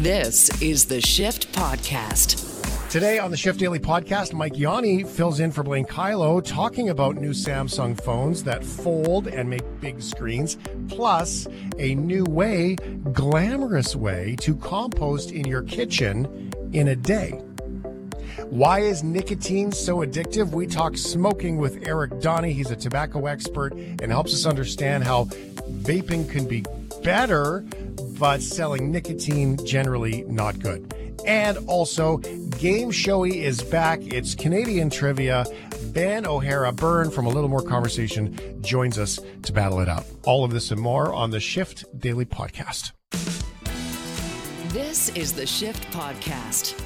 This is the Shift Podcast. Today on the Shift Daily podcast, Mike Yawney fills in for Blaine Kyllo talking about new Samsung phones that fold and make big screens, plus a new way, glamorous way to compost in your kitchen in a day. Why is nicotine so addictive? We talk smoking with Eric Donny. He's a tobacco expert and helps us understand how vaping can be better, but selling nicotine generally not good. And also, Game Showey is back. It's Canadian trivia. Ben O'Hara Byrne from A Little More Conversation joins us to battle it out. All of this and more on the Shift Daily Podcast. This is the Shift Podcast.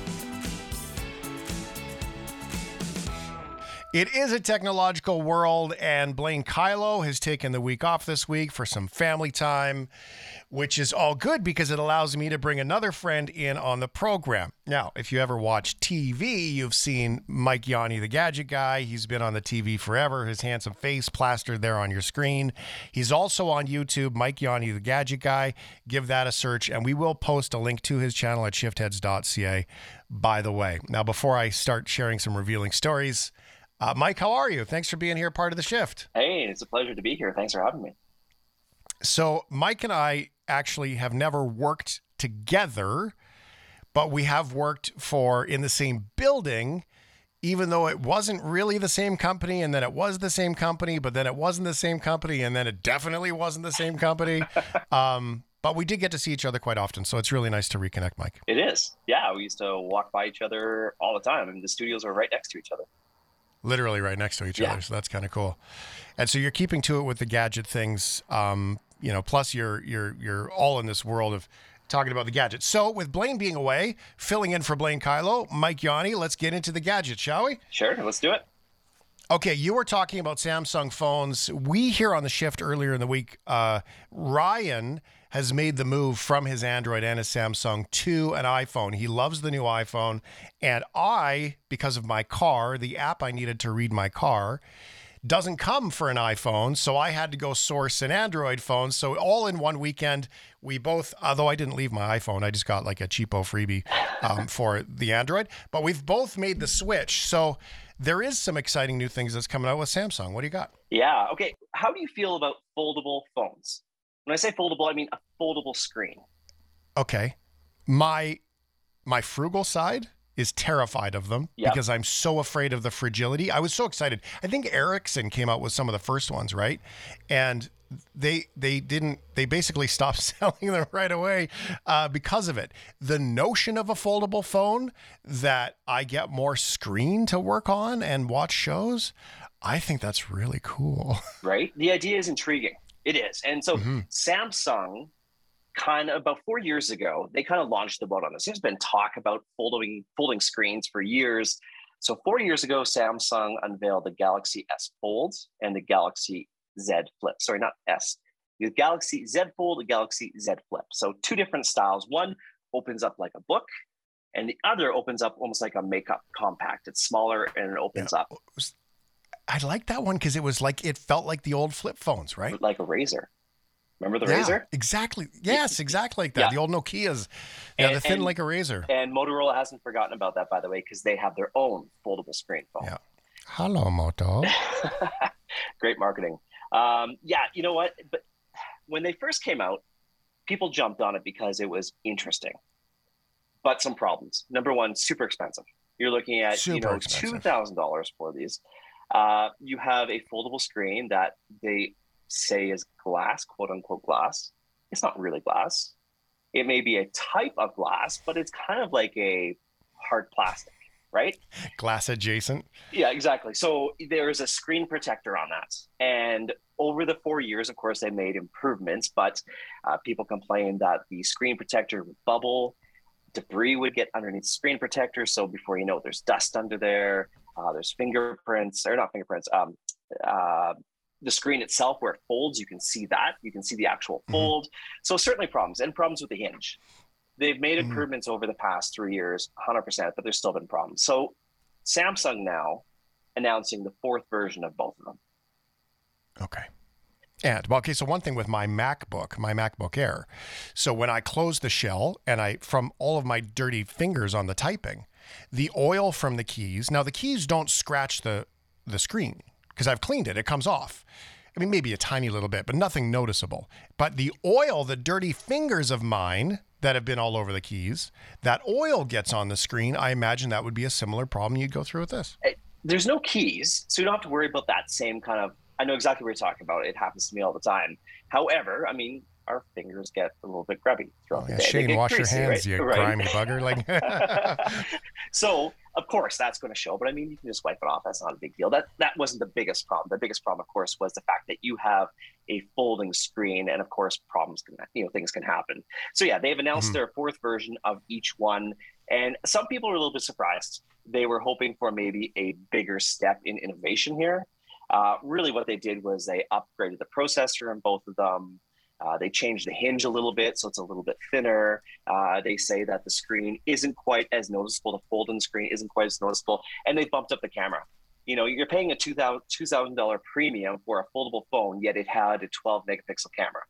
It is a technological world, and Blaine Kyllo has taken the week off this week for some family time, which is all good because it allows me to bring another friend in on the program. Now, if you ever watch TV, you've seen Mike Yawney, the gadget guy. He's been on the TV forever, his handsome face plastered there on your screen. He's also on YouTube, Mike Yawney, the gadget guy. Give that a search, and we will post a link to his channel at shiftheads.ca, by the way. Now, before I start sharing some revealing stories, uh, Mike, how are you? Thanks for being here, part of the shift. Hey, it's a pleasure to be here. Thanks for having me. So, Mike and I actually have never worked together, but we have worked for in the same building, even though it wasn't really the same company, and then it was the same company, but then it wasn't the same company, and then it definitely wasn't the same company. um, but we did get to see each other quite often, so it's really nice to reconnect, Mike. It is. Yeah, we used to walk by each other all the time, and the studios were right next to each other literally right next to each yeah. other. So that's kind of cool. And so you're keeping to it with the gadget things. Um, you know, plus you're you're you're all in this world of talking about the gadgets. So with Blaine being away, filling in for Blaine Kyllo, Mike Yawney, let's get into the gadgets, shall we? Sure, let's do it. Okay, you were talking about Samsung phones. We here on the shift earlier in the week, uh, Ryan has made the move from his Android and his Samsung to an iPhone. He loves the new iPhone. And I, because of my car, the app I needed to read my car, doesn't come for an iPhone. So I had to go source an Android phone. So all in one weekend, we both, although I didn't leave my iPhone, I just got like a cheapo freebie um, for the Android, but we've both made the switch. So there is some exciting new things that's coming out with Samsung. What do you got? Yeah. Okay. How do you feel about foldable phones? When I say foldable, I mean a foldable screen. Okay. My my frugal side is terrified of them yep. because I'm so afraid of the fragility. I was so excited. I think Ericsson came out with some of the first ones, right? And they they didn't they basically stopped selling them right away uh, because of it. The notion of a foldable phone that I get more screen to work on and watch shows, I think that's really cool. Right. The idea is intriguing. It is. And so mm-hmm. Samsung kind of about four years ago, they kind of launched the boat on this. There's been talk about folding folding screens for years. So four years ago, Samsung unveiled the Galaxy S Fold and the Galaxy Z Flip. Sorry, not S. The Galaxy Z Fold, the Galaxy Z Flip. So two different styles. One opens up like a book, and the other opens up almost like a makeup compact. It's smaller and it opens yeah. up. Oh, I like that one because it was like it felt like the old flip phones, right? Like a Razr. Remember the yeah, Razr? Exactly. Yes, exactly like that. Yeah. The old Nokia's. Yeah, and, the thin and, like a Razr. And Motorola hasn't forgotten about that, by the way, because they have their own foldable screen phone. Yeah. Hello, Moto. Great marketing. Um, yeah, you know what? But when they first came out, people jumped on it because it was interesting. But some problems. Number one, super expensive. You're looking at super you know two thousand dollars for these. Uh, you have a foldable screen that they say is glass, quote unquote glass. It's not really glass. It may be a type of glass, but it's kind of like a hard plastic, right? Glass adjacent. Yeah, exactly. So there is a screen protector on that. And over the four years, of course, they made improvements, but uh, people complained that the screen protector would bubble, debris would get underneath the screen protector. So before you know it, there's dust under there. Uh, there's fingerprints, or not fingerprints. Um, uh, the screen itself, where it folds, you can see that. You can see the actual mm-hmm. fold. Mm-hmm. So certainly problems, and problems with the hinge. They've made mm-hmm. improvements over the past three years, 100%, but there's still been problems. So Samsung now announcing the fourth version of both of them. Okay. And well, okay, so one thing with my MacBook, my MacBook Air. So when I close the shell and I from all of my dirty fingers on the typing, the oil from the keys. Now the keys don't scratch the the screen because I've cleaned it. It comes off. I mean, maybe a tiny little bit, but nothing noticeable. But the oil, the dirty fingers of mine that have been all over the keys, that oil gets on the screen. I imagine that would be a similar problem you'd go through with this. There's no keys, so you don't have to worry about that same kind of. I know exactly what you're talking about. It happens to me all the time. However, I mean, our fingers get a little bit grubby throughout Oh, yeah, the day. Shane, wash greasy, your hands, right? you Right. grimy bugger. Like, so of course that's going to show, but I mean you can just wipe it off. That's not a big deal. That that wasn't the biggest problem. The biggest problem, of course, was the fact that you have a folding screen, and of course problems can you know things can happen. So yeah, they've announced Mhm. their fourth version of each one, and some people are a little bit surprised. They were hoping for maybe a bigger step in innovation here. Uh, really, what they did was they upgraded the processor in both of them. Uh, they changed the hinge a little bit, so it's a little bit thinner. Uh, they say that the screen isn't quite as noticeable. The fold-in screen isn't quite as noticeable, and they bumped up the camera. You know, you're paying a two thousand dollar premium for a foldable phone, yet it had a 12 megapixel camera.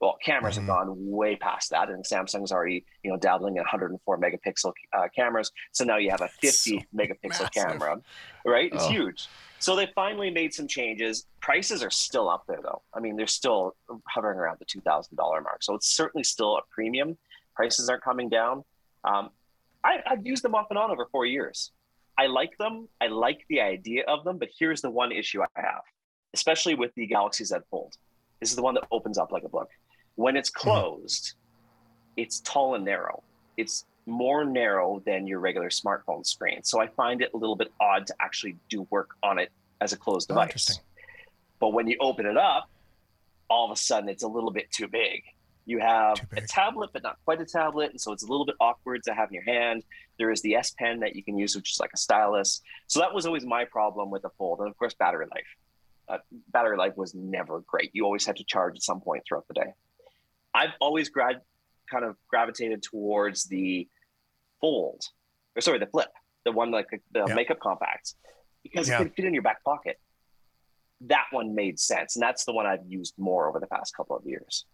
Well, cameras Mhm. have gone way past that, and Samsung's already you know dabbling in 104 megapixel uh, cameras. So now you have a 50 megapixel massive. camera, right? It's Oh. huge. So they finally made some changes. Prices are still up there, though. I mean, they're still hovering around the two thousand dollar mark. So it's certainly still a premium. Prices aren't coming down. Um, I, I've used them off and on over four years. I like them. I like the idea of them. But here's the one issue I have, especially with the Galaxy Z Fold. This is the one that opens up like a book. When it's closed, it's tall and narrow. It's more narrow than your regular smartphone screen. So I find it a little bit odd to actually do work on it as a closed Oh, device. interesting. But when you open it up, all of a sudden it's a little bit too big. You have Too a tablet, but not quite a tablet. And so it's a little bit awkward to have in your hand. There is the S Pen that you can use, which is like a stylus. So that was always my problem with the Fold. And of course, battery life. Uh, battery life was never great. You always had to charge at some point throughout the day. I've always grad, kind of gravitated towards the Fold, or sorry, the Flip, the one like the Yeah. makeup compact, because Yeah. it can fit in your back pocket that one made sense and that's the one i've used more over the past couple of years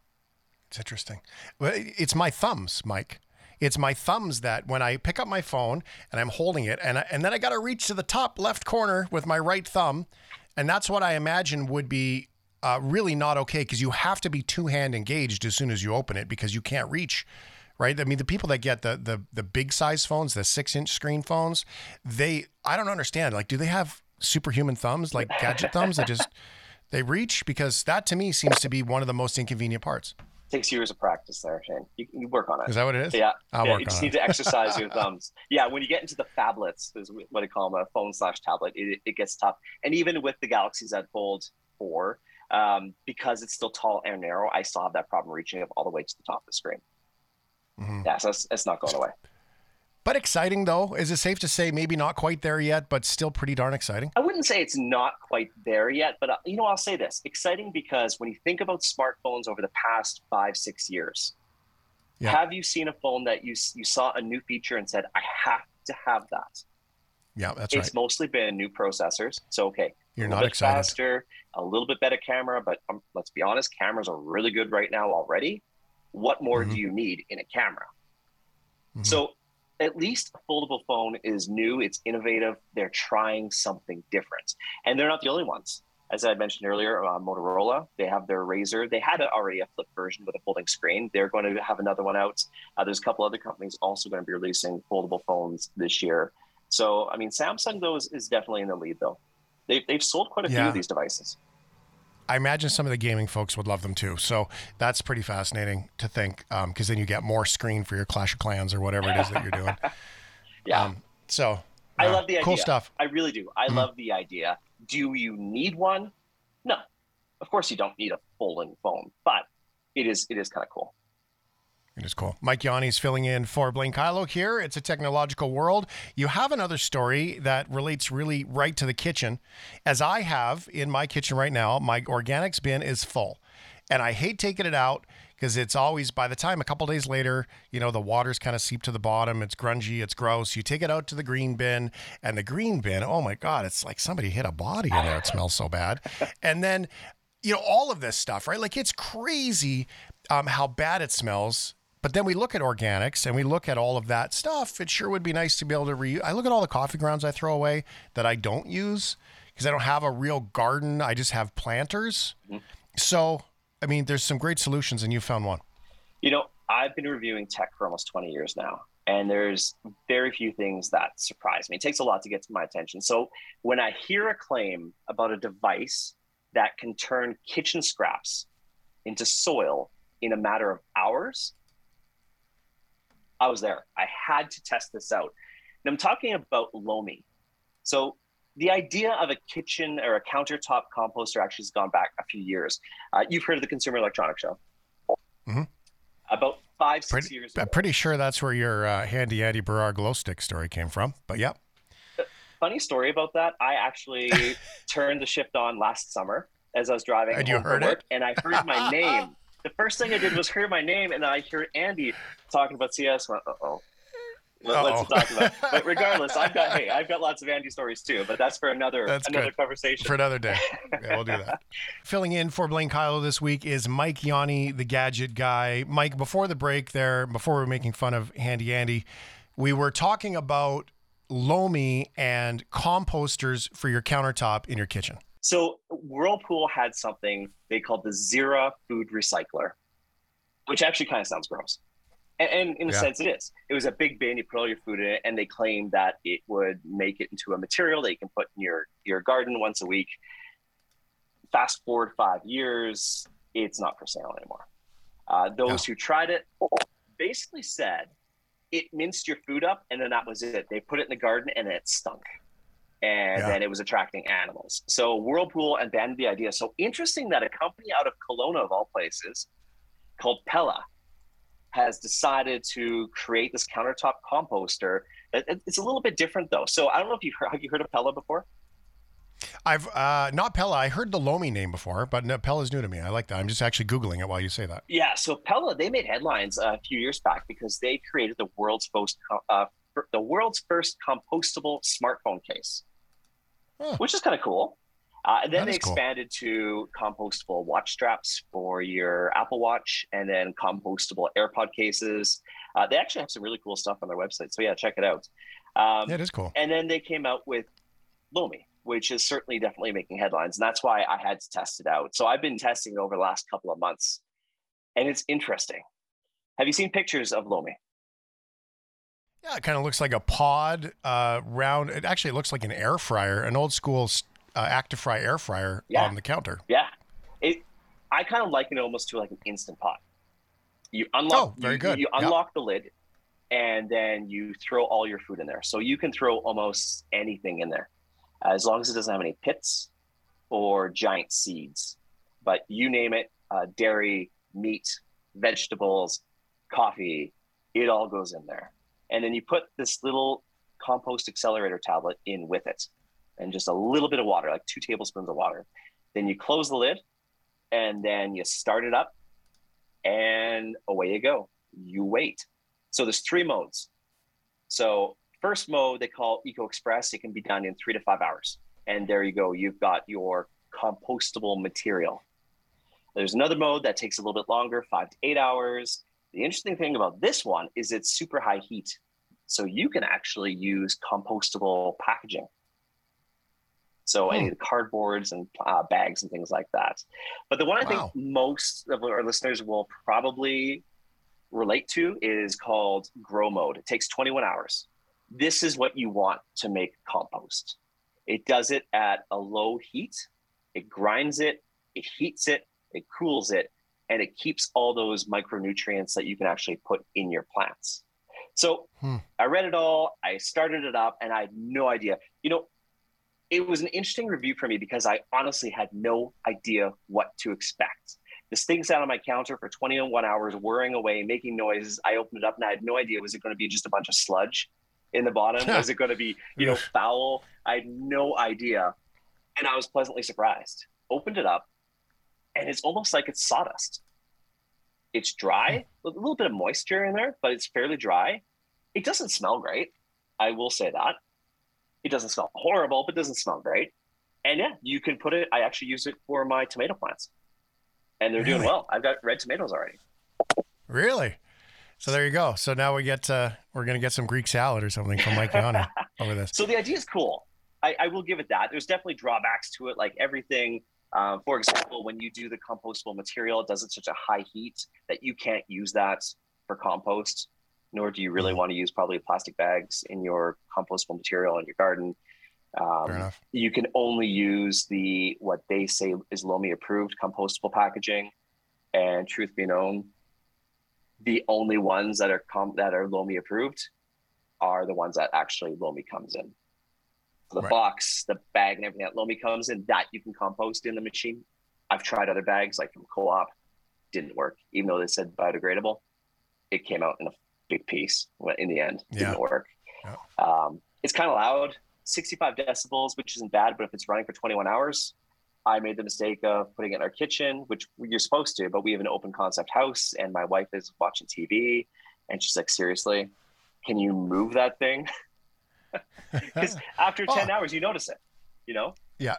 It's interesting. Well, it's my thumbs, Mike. It's my thumbs that when I pick up my phone and I'm holding it, and I, and then I got to reach to the top left corner with my right thumb, and that's what I imagine would be uh, really not okay because you have to be two hand engaged as soon as you open it because you can't reach. Right. I mean, the people that get the the the big size phones, the six inch screen phones, they I don't understand. Like, do they have superhuman thumbs, like gadget thumbs that just they reach? Because that to me seems to be one of the most inconvenient parts. takes years of practice there shane you, you work on it Is that what it is? yeah, I'll yeah work you just need to exercise your thumbs yeah when you get into the phablets is what i call them a phone slash tablet it, it gets tough and even with the galaxy z fold 4 um, because it's still tall and narrow i still have that problem reaching up all the way to the top of the screen Mhm. yeah so it's, it's not going away But exciting though. Is it safe to say maybe not quite there yet, but still pretty darn exciting? I wouldn't say it's not quite there yet, but uh, you know, I'll say this: exciting because when you think about smartphones over the past five, six years, Yeah. have you seen a phone that you you saw a new feature and said, "I have to have that"? Yeah, that's it's right. mostly been new processors. So okay, You're a not little bit excited. faster, a little bit better camera, but um, let's be honest, cameras are really good right now already. What more Mhm. do you need in a camera? Mhm. So at least a foldable phone is new, it's innovative, they're trying something different. And they're not the only ones. As I mentioned earlier, uh, Motorola, they have their Razr. They had a, already a flip version with a folding screen. They're going to have another one out. Uh, there's a couple other companies also going to be releasing foldable phones this year. So, I mean, Samsung, though, is, is definitely in the lead, though. They've, they've sold quite a few of these devices. I imagine some of the gaming folks would love them too. So that's pretty fascinating to think, because then you get more screen for your Clash of Clans or whatever it is that you're doing. Yeah. Um, so I uh, love the idea. Cool stuff. I really do. I Mhm. love the idea. Do you need one? No. Of course you don't need a folding phone, but it is it is kind of cool. It is cool. Mike Yawney's filling in for Blaine Kyllo here. It's a technological world. You have another story that relates really right to the kitchen. As I have in my kitchen right now, my organics bin is full. And I hate taking it out because it's always by the time a couple days later, you know, the water's kind of seep to the bottom. It's grungy, it's gross. You take it out to the green bin, and the green bin, oh my God, it's like somebody hit a body in there. It smells so bad. And then you know, all of this stuff, right? Like it's crazy um, how bad it smells. But then we look at organics and we look at all of that stuff. It sure would be nice to be able to re. I look at all the coffee grounds I throw away that I don't use because I don't have a real garden. I just have planters. Mm-hmm. So, I mean, there's some great solutions, and you found one. You know, I've been reviewing tech for almost 20 years now, and there's very few things that surprise me. It takes a lot to get to my attention. So, when I hear a claim about a device that can turn kitchen scraps into soil in a matter of hours, I was there. I had to test this out. And I'm talking about Lomi. So the idea of a kitchen or a countertop composter actually has gone back a few years. Uh, you've heard of the Consumer Electronics Show. Mm-hmm. About five, six pretty, years ago. I'm pretty sure that's where your uh, handy Andy Barrar glow stick story came from. But yeah. Funny story about that. I actually turned the shift on last summer as I was driving. And you heard it? and I heard my name. The first thing I did was hear my name, and I hear Andy talking about CS. Went, uh oh. Let's talk about. But regardless, I've got hey, I've got lots of Andy stories too. But that's for another that's another good. conversation for another day. Yeah, we'll do that. Filling in for Blaine Kyllo this week is Mike Yawney, the gadget guy. Mike, before the break, there, before we were making fun of Handy Andy, we were talking about Lomi and composters for your countertop in your kitchen. So Whirlpool had something they called the Zera food recycler, which actually kind of sounds gross. And, and in a yeah. sense, it is. It was a big bin. You put all your food in it, and they claimed that it would make it into a material that you can put in your your garden once a week. Fast forward five years, it's not for sale anymore. Uh, those who tried it basically said it minced your food up, and then that was it. They put it in the garden, and it stunk and yeah. then it was attracting animals. So Whirlpool abandoned the idea. So interesting that a company out of Kelowna, of all places, called Pela, has decided to create this countertop composter. It's a little bit different though. So I don't know if you've heard, have you heard of Pela before? I've uh, not Pela. I heard the Lomi name before, but no, Pela's new to me. I like that. I'm just actually googling it while you say that. Yeah. So Pella, they made headlines a few years back because they created the world's most uh, the world's first compostable smartphone case, huh. which is kind of cool. Uh, and then that they expanded cool. to compostable watch straps for your Apple Watch, and then compostable AirPod cases. Uh, they actually have some really cool stuff on their website, so yeah, check it out. Um, yeah, it is cool. And then they came out with Lomi, which is certainly definitely making headlines, and that's why I had to test it out. So I've been testing it over the last couple of months, and it's interesting. Have you seen pictures of Lomi? Yeah, it kind of looks like a pod uh, round. It actually looks like an air fryer, an old school uh, Actifry air fryer yeah. on the counter. Yeah, it. I kind of liken it almost to like an instant pot. You unlock. Oh, very you, good. You, you unlock the lid, and then you throw all your food in there. So you can throw almost anything in there, as long as it doesn't have any pits or giant seeds. But you name it, uh, dairy, meat, vegetables, coffee, it all goes in there and then you put this little compost accelerator tablet in with it and just a little bit of water like two tablespoons of water. Then you close the lid and then you start it up and away you go. You wait. So there's three modes. So first mode they call eco express. It can be done in three to five hours. And there you go. You've got your compostable material. There's another mode that takes a little bit longer five to eight hours the interesting thing about this one is it's super high heat. So you can actually use compostable packaging. So any hmm. of the cardboards and uh, bags and things like that. But the one I wow. think most of our listeners will probably relate to is called grow mode. It takes 21 hours. This is what you want to make compost. It does it at a low heat. It grinds it, it heats it, it cools it, and it keeps all those micronutrients that you can actually put in your plants. So hmm. I read it all, I started it up, and I had no idea. You know, it was an interesting review for me because I honestly had no idea what to expect. This thing sat on my counter for 21 hours, whirring away, making noises. I opened it up and I had no idea was it going to be just a bunch of sludge in the bottom? was it going to be, you know, foul? I had no idea. And I was pleasantly surprised. Opened it up, and it's almost like it's sawdust. It's dry, hmm. a little bit of moisture in there, but it's fairly dry. It doesn't smell great. I will say that. It doesn't smell horrible, but doesn't smell great. And yeah, you can put it. I actually use it for my tomato plants. and they're doing well. I've got red tomatoes already. Really? So there you go. So now we get uh, we're gonna get some Greek salad or something from Mike Yawney over this. So the idea is cool. I, I will give it that. There's definitely drawbacks to it, like everything. Um, for example, when you do the compostable material, it does it such a high heat that you can't use that for compost, nor do you really Mhm. want to use probably plastic bags in your compostable material in your garden. Um, enough. you can only use the what they say is Lomi approved compostable packaging. And truth be known, the only ones that are com- that are Lomi approved are the ones that actually Lomi comes in. The Right. box, the bag, and everything that Lomi comes in, that you can compost in the machine. I've tried other bags like from Co-op, didn't work. Even though they said biodegradable, it came out in a big piece. In the end, Yeah. didn't work. Yeah. Um, it's kind of loud, 65 decibels, which isn't bad, but if it's running for 21 hours, I made the mistake of putting it in our kitchen, which you're supposed to, but we have an open concept house, and my wife is watching TV, and she's like, "Seriously, can you move that thing?" Because after 10 Oh. hours, you notice it. You know, Yeah.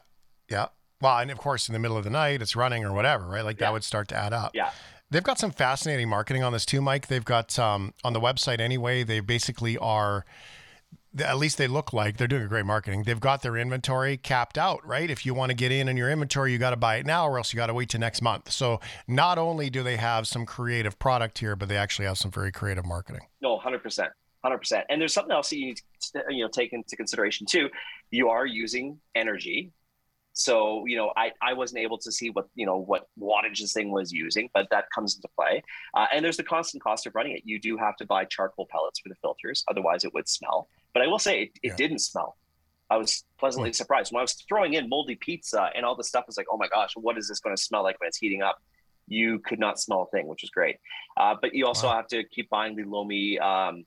Yeah. Well, and of course, in the middle of the night, it's running or whatever, right? Like Yeah. that would start to add up. Yeah. They've got some fascinating marketing on this too, Mike. They've got um, on the website anyway. They basically are, at least they look like they're doing a great marketing. They've got their inventory capped out, right? If you want to get in in your inventory, you got to buy it now, or else you got to wait to next month. So not only do they have some creative product here, but they actually have some very creative marketing. no, 100 100 percent. And there's something else that you need to you know take into consideration too. You are using energy. So, you know, I, I wasn't able to see what, you know, what wattage this thing was using, but that comes into play. Uh, and there's the constant cost of running it. You do have to buy charcoal pellets for the filters. Otherwise it would smell. But I will say it, it Yeah. didn't smell. I was pleasantly surprised when I was throwing in moldy pizza and all the stuff was like, oh my gosh, what is this going to smell like when it's heating up? You could not smell a thing, which was great. Uh, but you also Wow. have to keep buying the Lomi um,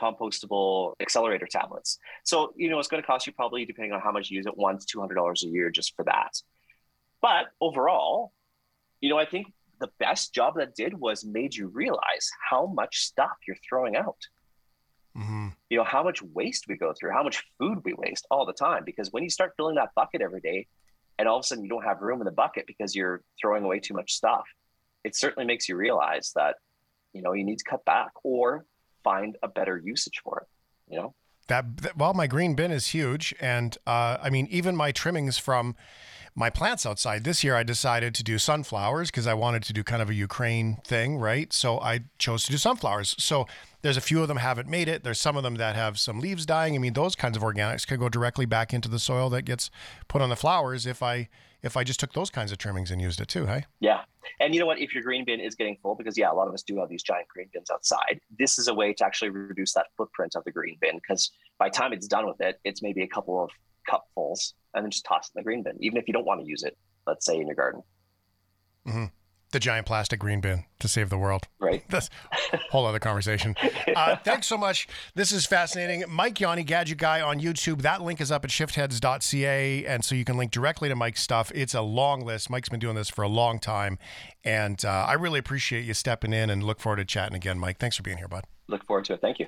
compostable accelerator tablets. So, you know, it's going to cost you probably, depending on how much you use it, one to two hundred dollars a year just for that. But overall, you know, I think the best job that did was made you realize how much stuff you're throwing out. hmm You know, how much waste we go through, how much food we waste all the time. Because when you start filling that bucket every day, and all of a sudden you don't have room in the bucket because you're throwing away too much stuff, it certainly makes you realize that, you know, you need to cut back or find a better usage for it. You know, That, that well, my green bin is huge, and uh, I mean, even my trimmings from my plants outside. This year, I decided to do sunflowers because I wanted to do kind of a Ukraine thing, right? So I chose to do sunflowers. So there's a few of them haven't made it. There's some of them that have some leaves dying. I mean, those kinds of organics could go directly back into the soil that gets put on the flowers if I if I just took those kinds of trimmings and used it too. Hey, Yeah. And you know what? If your green bin is getting full, because yeah, a lot of us do have these giant green bins outside, this is a way to actually reduce that footprint of the green bin. Because by time it's done with it, it's maybe a couple of cupfuls and then just toss it in the green bin, even if you don't want to use it, let's say in your garden, mm-hmm. The giant plastic green bin to save the world. right? That's a whole other conversation. Uh, thanks so much. This is fascinating. Mike Yawney, Gadget Guy on YouTube. That link is up at shiftheads.ca. And so you can link directly to Mike's stuff. It's a long list. Mike's been doing this for a long time. And uh, I really appreciate you stepping in and look forward to chatting again, Mike. Thanks for being here, bud. Look forward to it. Thank you.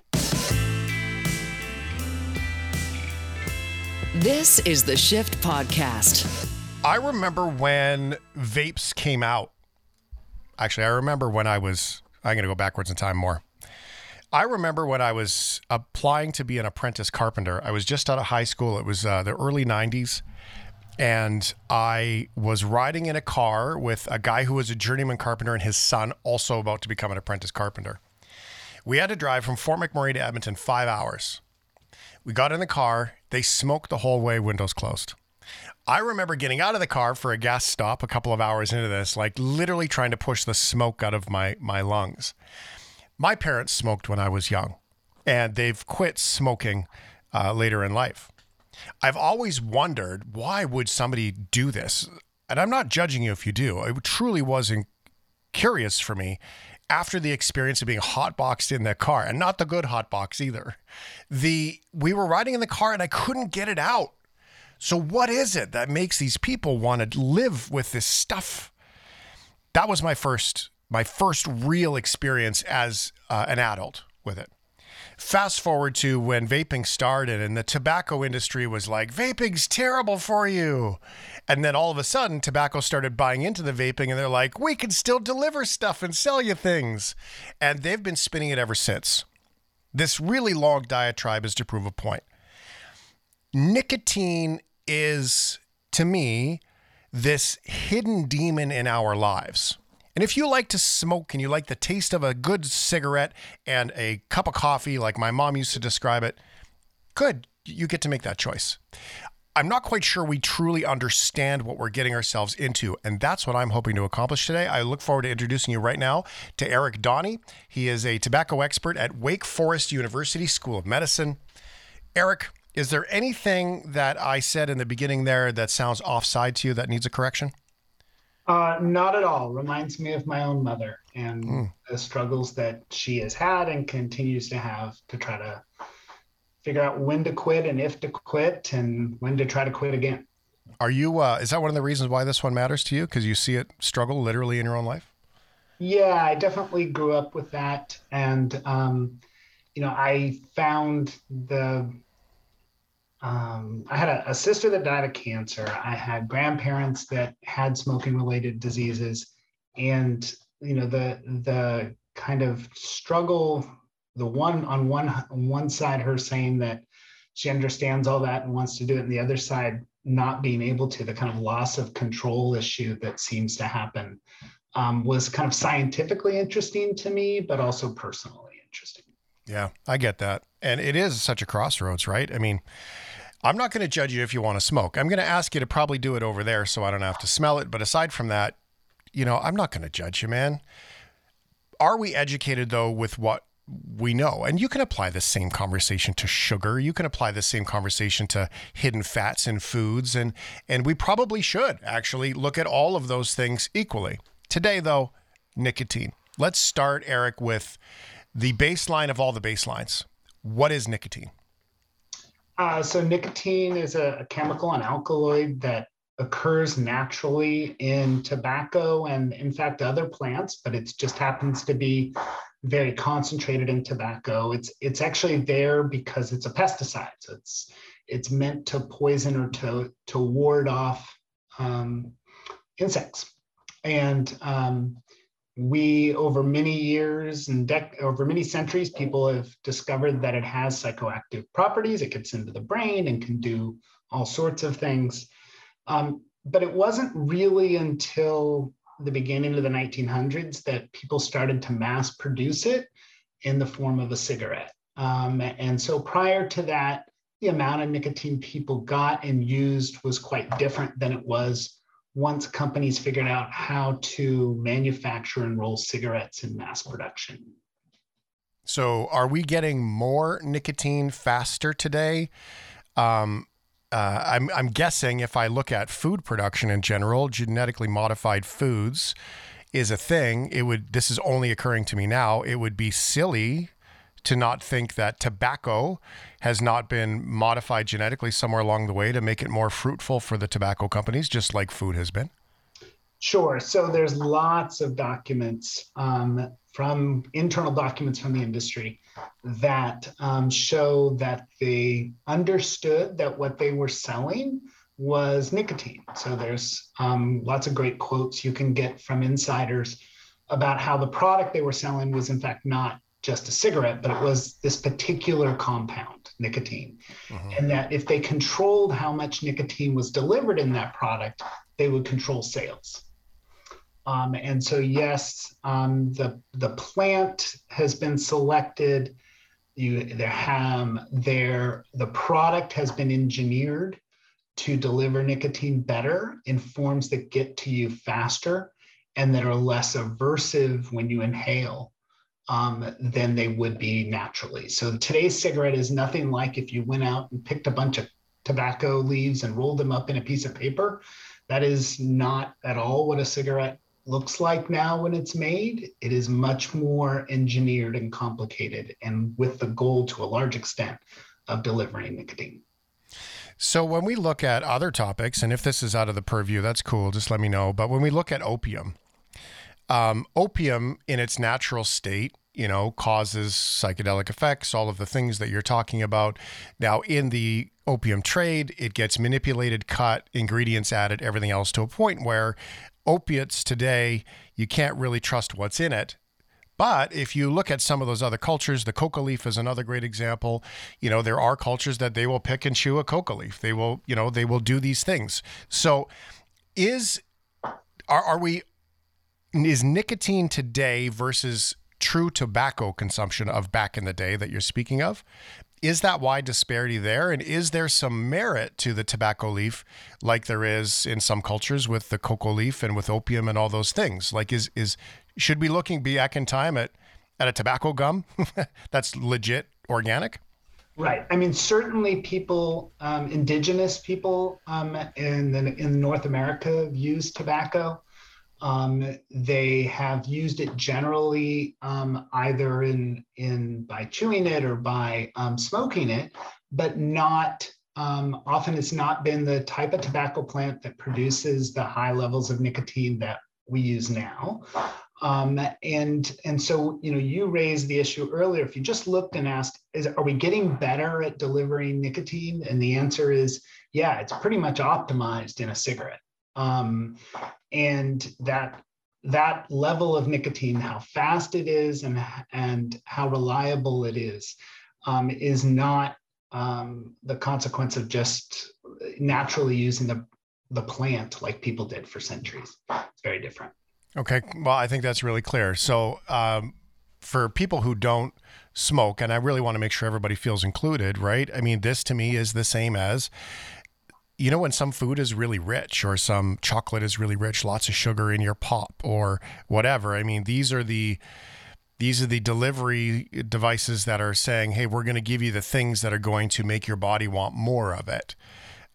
This is the Shift Podcast. I remember when vapes came out. Actually, I remember when I was, I'm going to go backwards in time more. I remember when I was applying to be an apprentice carpenter. I was just out of high school. It was uh, the early 90s. And I was riding in a car with a guy who was a journeyman carpenter and his son, also about to become an apprentice carpenter. We had to drive from Fort McMurray to Edmonton five hours. We got in the car. They smoked the whole way, windows closed. I remember getting out of the car for a gas stop a couple of hours into this, like literally trying to push the smoke out of my, my lungs. My parents smoked when I was young, and they've quit smoking uh, later in life. I've always wondered why would somebody do this? And I'm not judging you if you do. It truly wasn't curious for me after the experience of being hotboxed in that car, and not the good hotbox either. The we were riding in the car and I couldn't get it out. So what is it that makes these people want to live with this stuff? That was my first my first real experience as uh, an adult with it. Fast forward to when vaping started and the tobacco industry was like, vaping's terrible for you. And then all of a sudden, tobacco started buying into the vaping and they're like, we can still deliver stuff and sell you things. And they've been spinning it ever since. This really long diatribe is to prove a point. Nicotine is, to me, this hidden demon in our lives. And if you like to smoke and you like the taste of a good cigarette and a cup of coffee, like my mom used to describe it, good, you get to make that choice. I'm not quite sure we truly understand what we're getting ourselves into, and that's what I'm hoping to accomplish today. I look forward to introducing you right now to Eric Donny. He is a tobacco expert at Wake Forest University School of Medicine. Eric, is there anything that I said in the beginning there that sounds offside to you that needs a correction? Uh, not at all. Reminds me of my own mother and mm. the struggles that she has had and continues to have to try to figure out when to quit and if to quit and when to try to quit again. Are you? Uh, is that one of the reasons why this one matters to you? Because you see it struggle literally in your own life. Yeah, I definitely grew up with that, and um, you know, I found the um, I had a, a, sister that died of cancer. I had grandparents that had smoking related diseases, and you know the the kind of struggle. The one on one on one side, her saying that she understands all that and wants to do it, and the other side not being able to. The kind of loss of control issue that seems to happen um, was kind of scientifically interesting to me, but also personally interesting. Yeah, I get that, and it is such a crossroads, right? I mean I'm not going to judge you if you want to smoke. I'm going to ask you to probably do it over there so I don't have to smell it. But aside from that, you know, I'm not going to judge you, man. Are we educated though with what we know? And you can apply the same conversation to sugar. You can apply the same conversation to hidden fats in foods and and we probably should actually look at all of those things equally. Today though, nicotine. Let's start Eric with the baseline of all the baselines. What is nicotine? Uh, so nicotine is a, a, chemical, an alkaloid that occurs naturally in tobacco and in fact other plants, but it just happens to be very concentrated in tobacco. It's it's actually there because it's a pesticide. So it's it's meant to poison or to to ward off um, insects. And um, we over many years and dec- over many centuries people have discovered that it has psychoactive properties. It gets into the brain and can do all sorts of things. Um, but it wasn't really until the beginning of the 1900s that people started to mass produce it in the form of a cigarette. Um, and so prior to that the amount of nicotine people got and used was quite different than it was once companies figured out how to manufacture and roll cigarettes in mass production. So, are we getting more nicotine faster today? Um, uh, I'm, I'm guessing if I look at food production in general, genetically modified foods is a thing. It would. This is only occurring to me now. It would be silly to not think that tobacco has not been modified genetically somewhere along the way to make it more fruitful for the tobacco companies, just like food has been? Sure. So there's lots of documents um, from internal documents from the industry that um, show that they understood that what they were selling was nicotine. So there's um, lots of great quotes you can get from insiders about how the product they were selling was in fact not just a cigarette, but it was this particular compound, nicotine. Uh-huh. And that if they controlled how much nicotine was delivered in that product, they would control sales. Um, and so, yes, um, the the plant has been selected. You there have there the product has been engineered to deliver nicotine better in forms that get to you faster and that are less aversive when you inhale um, than they would be naturally. So today's cigarette is nothing like if you went out and picked a bunch of tobacco leaves and rolled them up in a piece of paper. That is not at all what a cigarette looks like now when it's made. It is much more engineered and complicated, and with the goal to a large extent of delivering nicotine. So when we look at other topics, and if this is out of the purview, that's cool. Just let me know. But when we look at opium, um, opium in its natural state you know, causes psychedelic effects, all of the things that you're talking about. Now, in the opium trade, it gets manipulated, cut, ingredients added, everything else to a point where opiates today, you can't really trust what's in it. But if you look at some of those other cultures, the coca leaf is another great example. You know, there are cultures that they will pick and chew a coca leaf. They will, you know, they will do these things. So is are, are we is nicotine today versus true tobacco consumption of back in the day that you're speaking of is that wide disparity there and is there some merit to the tobacco leaf like there is in some cultures with the cocoa leaf and with opium and all those things like is is should we looking back in time at at a tobacco gum that's legit organic Right. I mean, certainly people, um, indigenous people um, in, the, in North America use tobacco. Um, they have used it generally um, either in, in by chewing it or by um, smoking it, but not um, often it's not been the type of tobacco plant that produces the high levels of nicotine that we use now. Um, and and so you know you raised the issue earlier. If you just looked and asked, is are we getting better at delivering nicotine? And the answer is yeah, it's pretty much optimized in a cigarette. Um, and that that level of nicotine, how fast it is, and and how reliable it is, um, is not um, the consequence of just naturally using the the plant like people did for centuries. It's very different. Okay. Well, I think that's really clear. So, um, for people who don't smoke, and I really want to make sure everybody feels included, right? I mean, this to me is the same as, you know, when some food is really rich or some chocolate is really rich, lots of sugar in your pop or whatever. I mean, these are the these are the delivery devices that are saying, "Hey, we're going to give you the things that are going to make your body want more of it."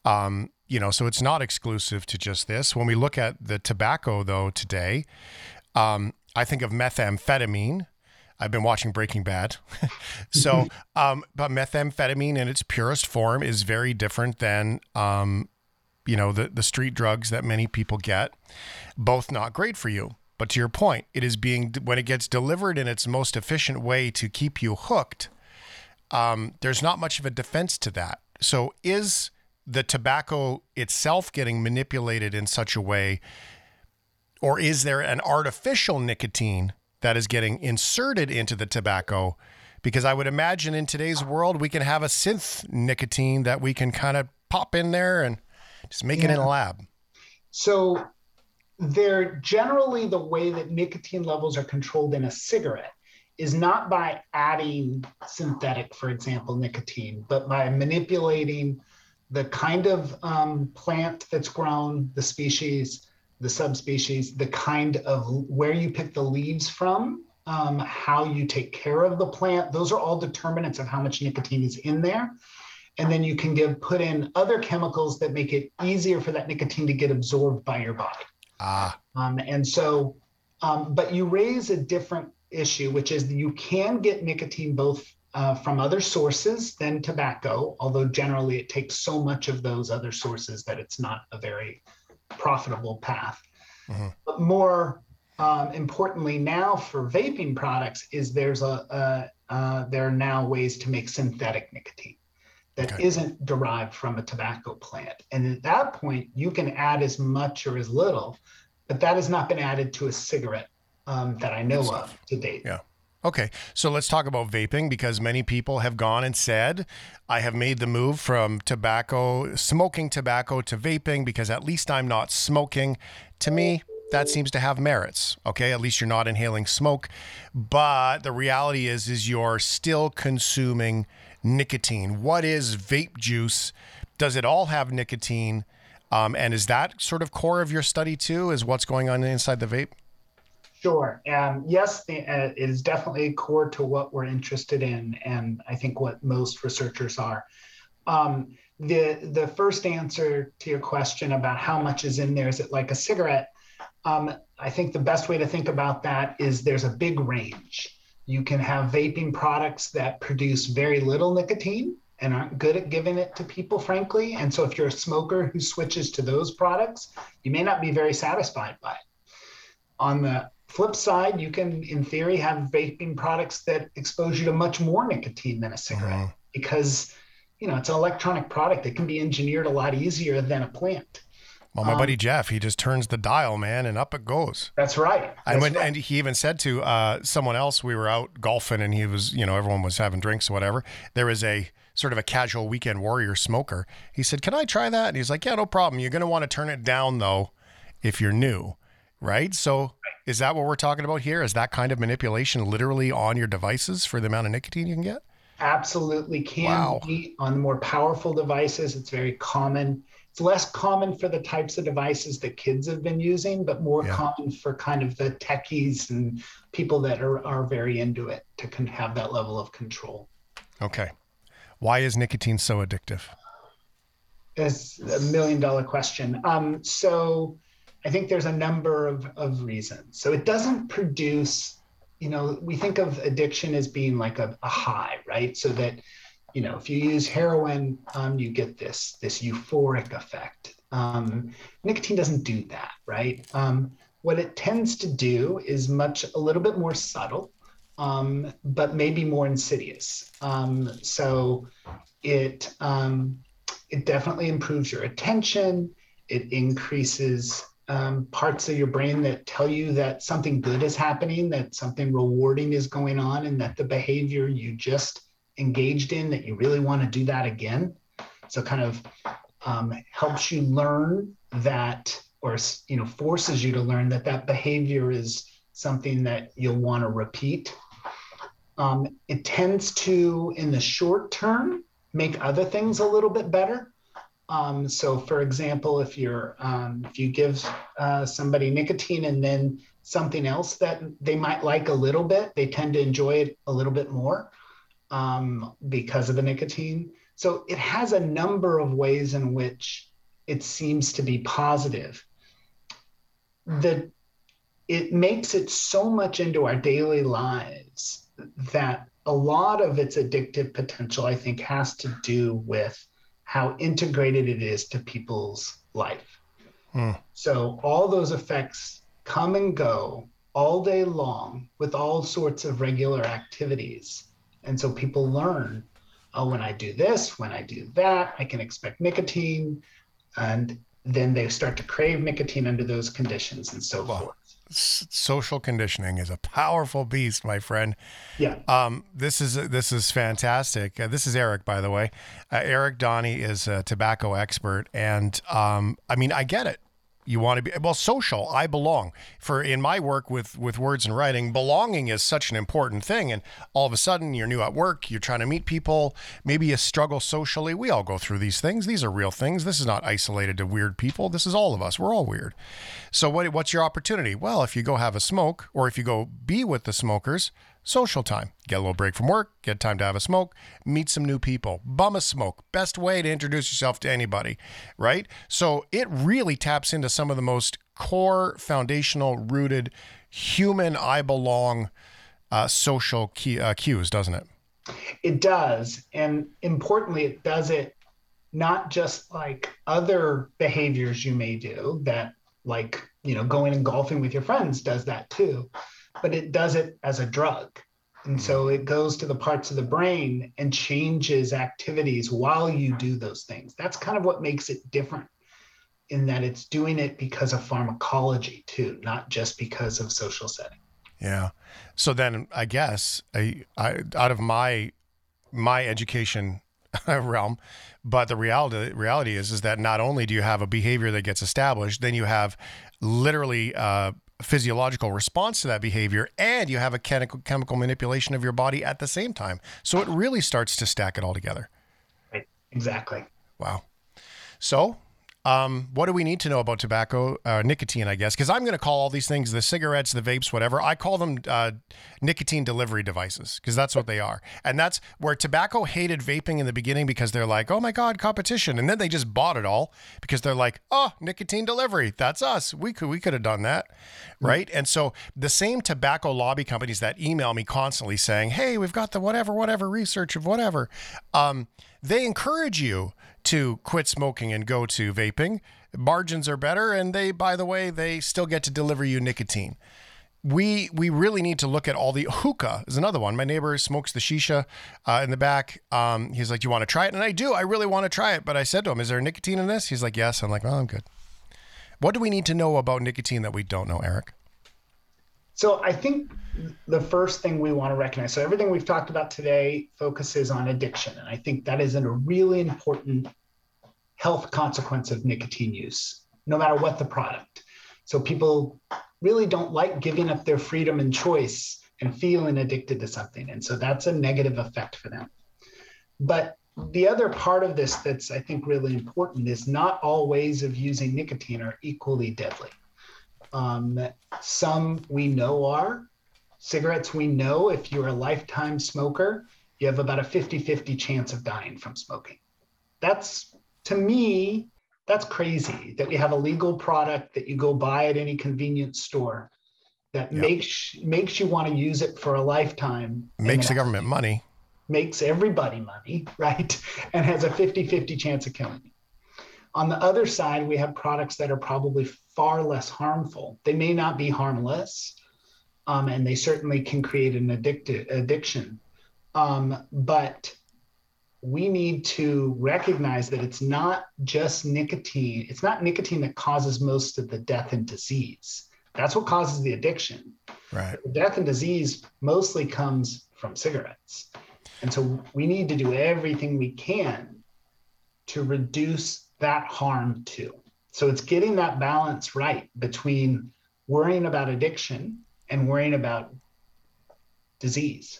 Um, you know, so it's not exclusive to just this. When we look at the tobacco, though, today, um, I think of methamphetamine. I've been watching Breaking Bad. so, um, but methamphetamine in its purest form is very different than, um, you know, the, the street drugs that many people get. Both not great for you. But to your point, it is being, when it gets delivered in its most efficient way to keep you hooked, um, there's not much of a defense to that. So, is the tobacco itself getting manipulated in such a way? Or is there an artificial nicotine that is getting inserted into the tobacco? Because I would imagine in today's world, we can have a synth nicotine that we can kind of pop in there and just make yeah. it in a lab. So, they're generally the way that nicotine levels are controlled in a cigarette is not by adding synthetic, for example, nicotine, but by manipulating the kind of um, plant that's grown, the species, the subspecies, the kind of where you pick the leaves from, um, how you take care of the plant. Those are all determinants of how much nicotine is in there. And then you can give put in other chemicals that make it easier for that nicotine to get absorbed by your body. Ah. Um, and so, um, but you raise a different issue, which is you can get nicotine both uh, from other sources than tobacco, although generally it takes so much of those other sources that it's not a very profitable path. Mm-hmm. But more um, importantly, now for vaping products, is there's a, a uh, there are now ways to make synthetic nicotine that okay. not derived from a tobacco plant, and at that point you can add as much or as little, but that has not been added to a cigarette um, that I know of to date. Yeah. Okay, so let's talk about vaping because many people have gone and said, I have made the move from tobacco, smoking tobacco to vaping because at least I'm not smoking. To me, that seems to have merits. Okay, at least you're not inhaling smoke. But the reality is is you're still consuming nicotine. What is vape juice? Does it all have nicotine? Um, and is that sort of core of your study too? Is what's going on inside the vape? Sure. Um, yes, uh, it is definitely core to what we're interested in, and I think what most researchers are. Um, the the first answer to your question about how much is in there is it like a cigarette? Um, I think the best way to think about that is there's a big range. You can have vaping products that produce very little nicotine and aren't good at giving it to people, frankly. And so if you're a smoker who switches to those products, you may not be very satisfied by it. On the flip side, you can, in theory, have vaping products that expose you to much more nicotine than a cigarette Mhm. because, you know, it's an electronic product that can be engineered a lot easier than a plant. Well, my Um, buddy Jeff, he just turns the dial, man, and up it goes. That's right. And when right. and he even said to uh, someone else, we were out golfing, and he was, you know, everyone was having drinks or whatever. There was a sort of a casual weekend warrior smoker. He said, "Can I try that?" And he's like, "Yeah, no problem. You're going to want to turn it down though, if you're new, right?" So, is that what we're talking about here? Is that kind of manipulation literally on your devices for the amount of nicotine you can get? absolutely can Wow. be on more powerful devices. It's very common. It's less common for the types of devices that kids have been using, but more Yeah. common for kind of the techies and people that are, are very into it to con- have that level of control. Okay. Why is nicotine so addictive? It's a million dollar question. Um, so I think there's a number of, of reasons. So it doesn't produce, you know, we think of addiction as being like a, a high, right? So that, you know, if you use heroin, um, you get this this euphoric effect. Um, nicotine doesn't do that, right? Um, what it tends to do is much a little bit more subtle, um, but maybe more insidious. Um, so it um, it definitely improves your attention. It increases um, parts of your brain that tell you that something good is happening, that something rewarding is going on, and that the behavior you just engaged in, that you really want to do that again. So, kind of um, helps you learn that, or you know, forces you to learn that that behavior is something that you'll want to repeat. Um, it tends to, in the short term, make other things a little bit better. Um, so, for example, if you're um, if you give uh, somebody nicotine and then something else that they might like a little bit, they tend to enjoy it a little bit more um, because of the nicotine. So it has a number of ways in which it seems to be positive. The it makes it so much into our daily lives that a lot of its addictive potential, I think, has to do with how integrated it is to people's life. Hmm. So all those effects come and go all day long with all sorts of regular activities. And so people learn, oh, when I do this, when I do that, I can expect nicotine. And then they start to crave nicotine under those conditions and so Wow. forth. Social conditioning is a powerful beast, my friend. Yeah. Um, this is this is fantastic. Uh, this is Eric, by the way. Uh, Eric Donny is a tobacco expert, and um, I mean, I get it. You want to be well social. I belong. For in my work with with words and writing, belonging is such an important thing. And all of a sudden, you're new at work. You're trying to meet people. Maybe you struggle socially. We all go through these things. These are real things. This is not isolated to weird people. This is all of us. We're all weird. So what what's your opportunity? Well, if you go have a smoke, or if you go be with the smokers, social time. Get a little break from work, get time to have a smoke, meet some new people, bum a smoke. Best way to introduce yourself to anybody, right? So it really taps into some of the most core, foundational, rooted, human I belong uh, social key, uh, cues, doesn't it? It does. And importantly, it does it not just like other behaviors you may do that, like, you know, going and golfing with your friends does that too, but it does it as a drug. And so it goes to the parts of the brain and changes activities while you do those things. That's kind of what makes it different in that it's doing it because of pharmacology too, not just because of social setting. Yeah. So then I guess I, I out of my my education realm, but the reality reality is is that not only do you have a behavior that gets established, then you have literally uh, physiological response to that behavior, and you have a chemical chemical manipulation of your body at the same time. So it really starts to stack it all together. Right. Exactly. Wow. So, um, what do we need to know about tobacco, uh, nicotine, I guess? Because I'm going to call all these things the cigarettes, the vapes, whatever. I call them uh, nicotine delivery devices because that's what they are. And that's where tobacco hated vaping in the beginning because they're like, oh my God, competition. And then they just bought it all because they're like, oh, nicotine delivery. That's us. We could, we could have done that. Right. And so the same tobacco lobby companies that email me constantly saying, hey, we've got the whatever, whatever research of whatever, um, they encourage you to quit smoking and go to vaping. Margins are better, and they, by the way, they still get to deliver you nicotine. we we really need to look at all the hookah is another one. My neighbor smokes the shisha uh, in the back. Um, he's like, "Do you want to try it?" And I do. I really want to try it. But I said to him, "Is there nicotine in this?" He's like, "Yes." I'm like, "Oh, I'm good." What do we need to know about nicotine that we don't know, Eric? So I think the first thing we want to recognize. So everything we've talked about today focuses on addiction, and I think that is a really important health consequence of nicotine use, no matter what the product. So people really don't like giving up their freedom and choice and feeling addicted to something. And so that's a negative effect for them. But the other part of this that's, I think, really important is not all ways of using nicotine are equally deadly. Um, some we know are. Cigarettes, we know if you're a lifetime smoker, you have about a 50 50 chance of dying from smoking. That's, to me, that's crazy that we have a legal product that you go buy at any convenience store that yep. makes makes you want to use it for a lifetime makes the government money makes everybody money right and has a 50-50 chance of killing you on the other side we have products that are probably far less harmful they may not be harmless um, and they certainly can create an addicted addiction um, but we need to recognize that it's not just nicotine. It's not nicotine that causes most of the death and disease. That's what causes the addiction. Right. The death and disease mostly comes from cigarettes. And so we need to do everything we can to reduce that harm too. So it's getting that balance right between worrying about addiction and worrying about disease.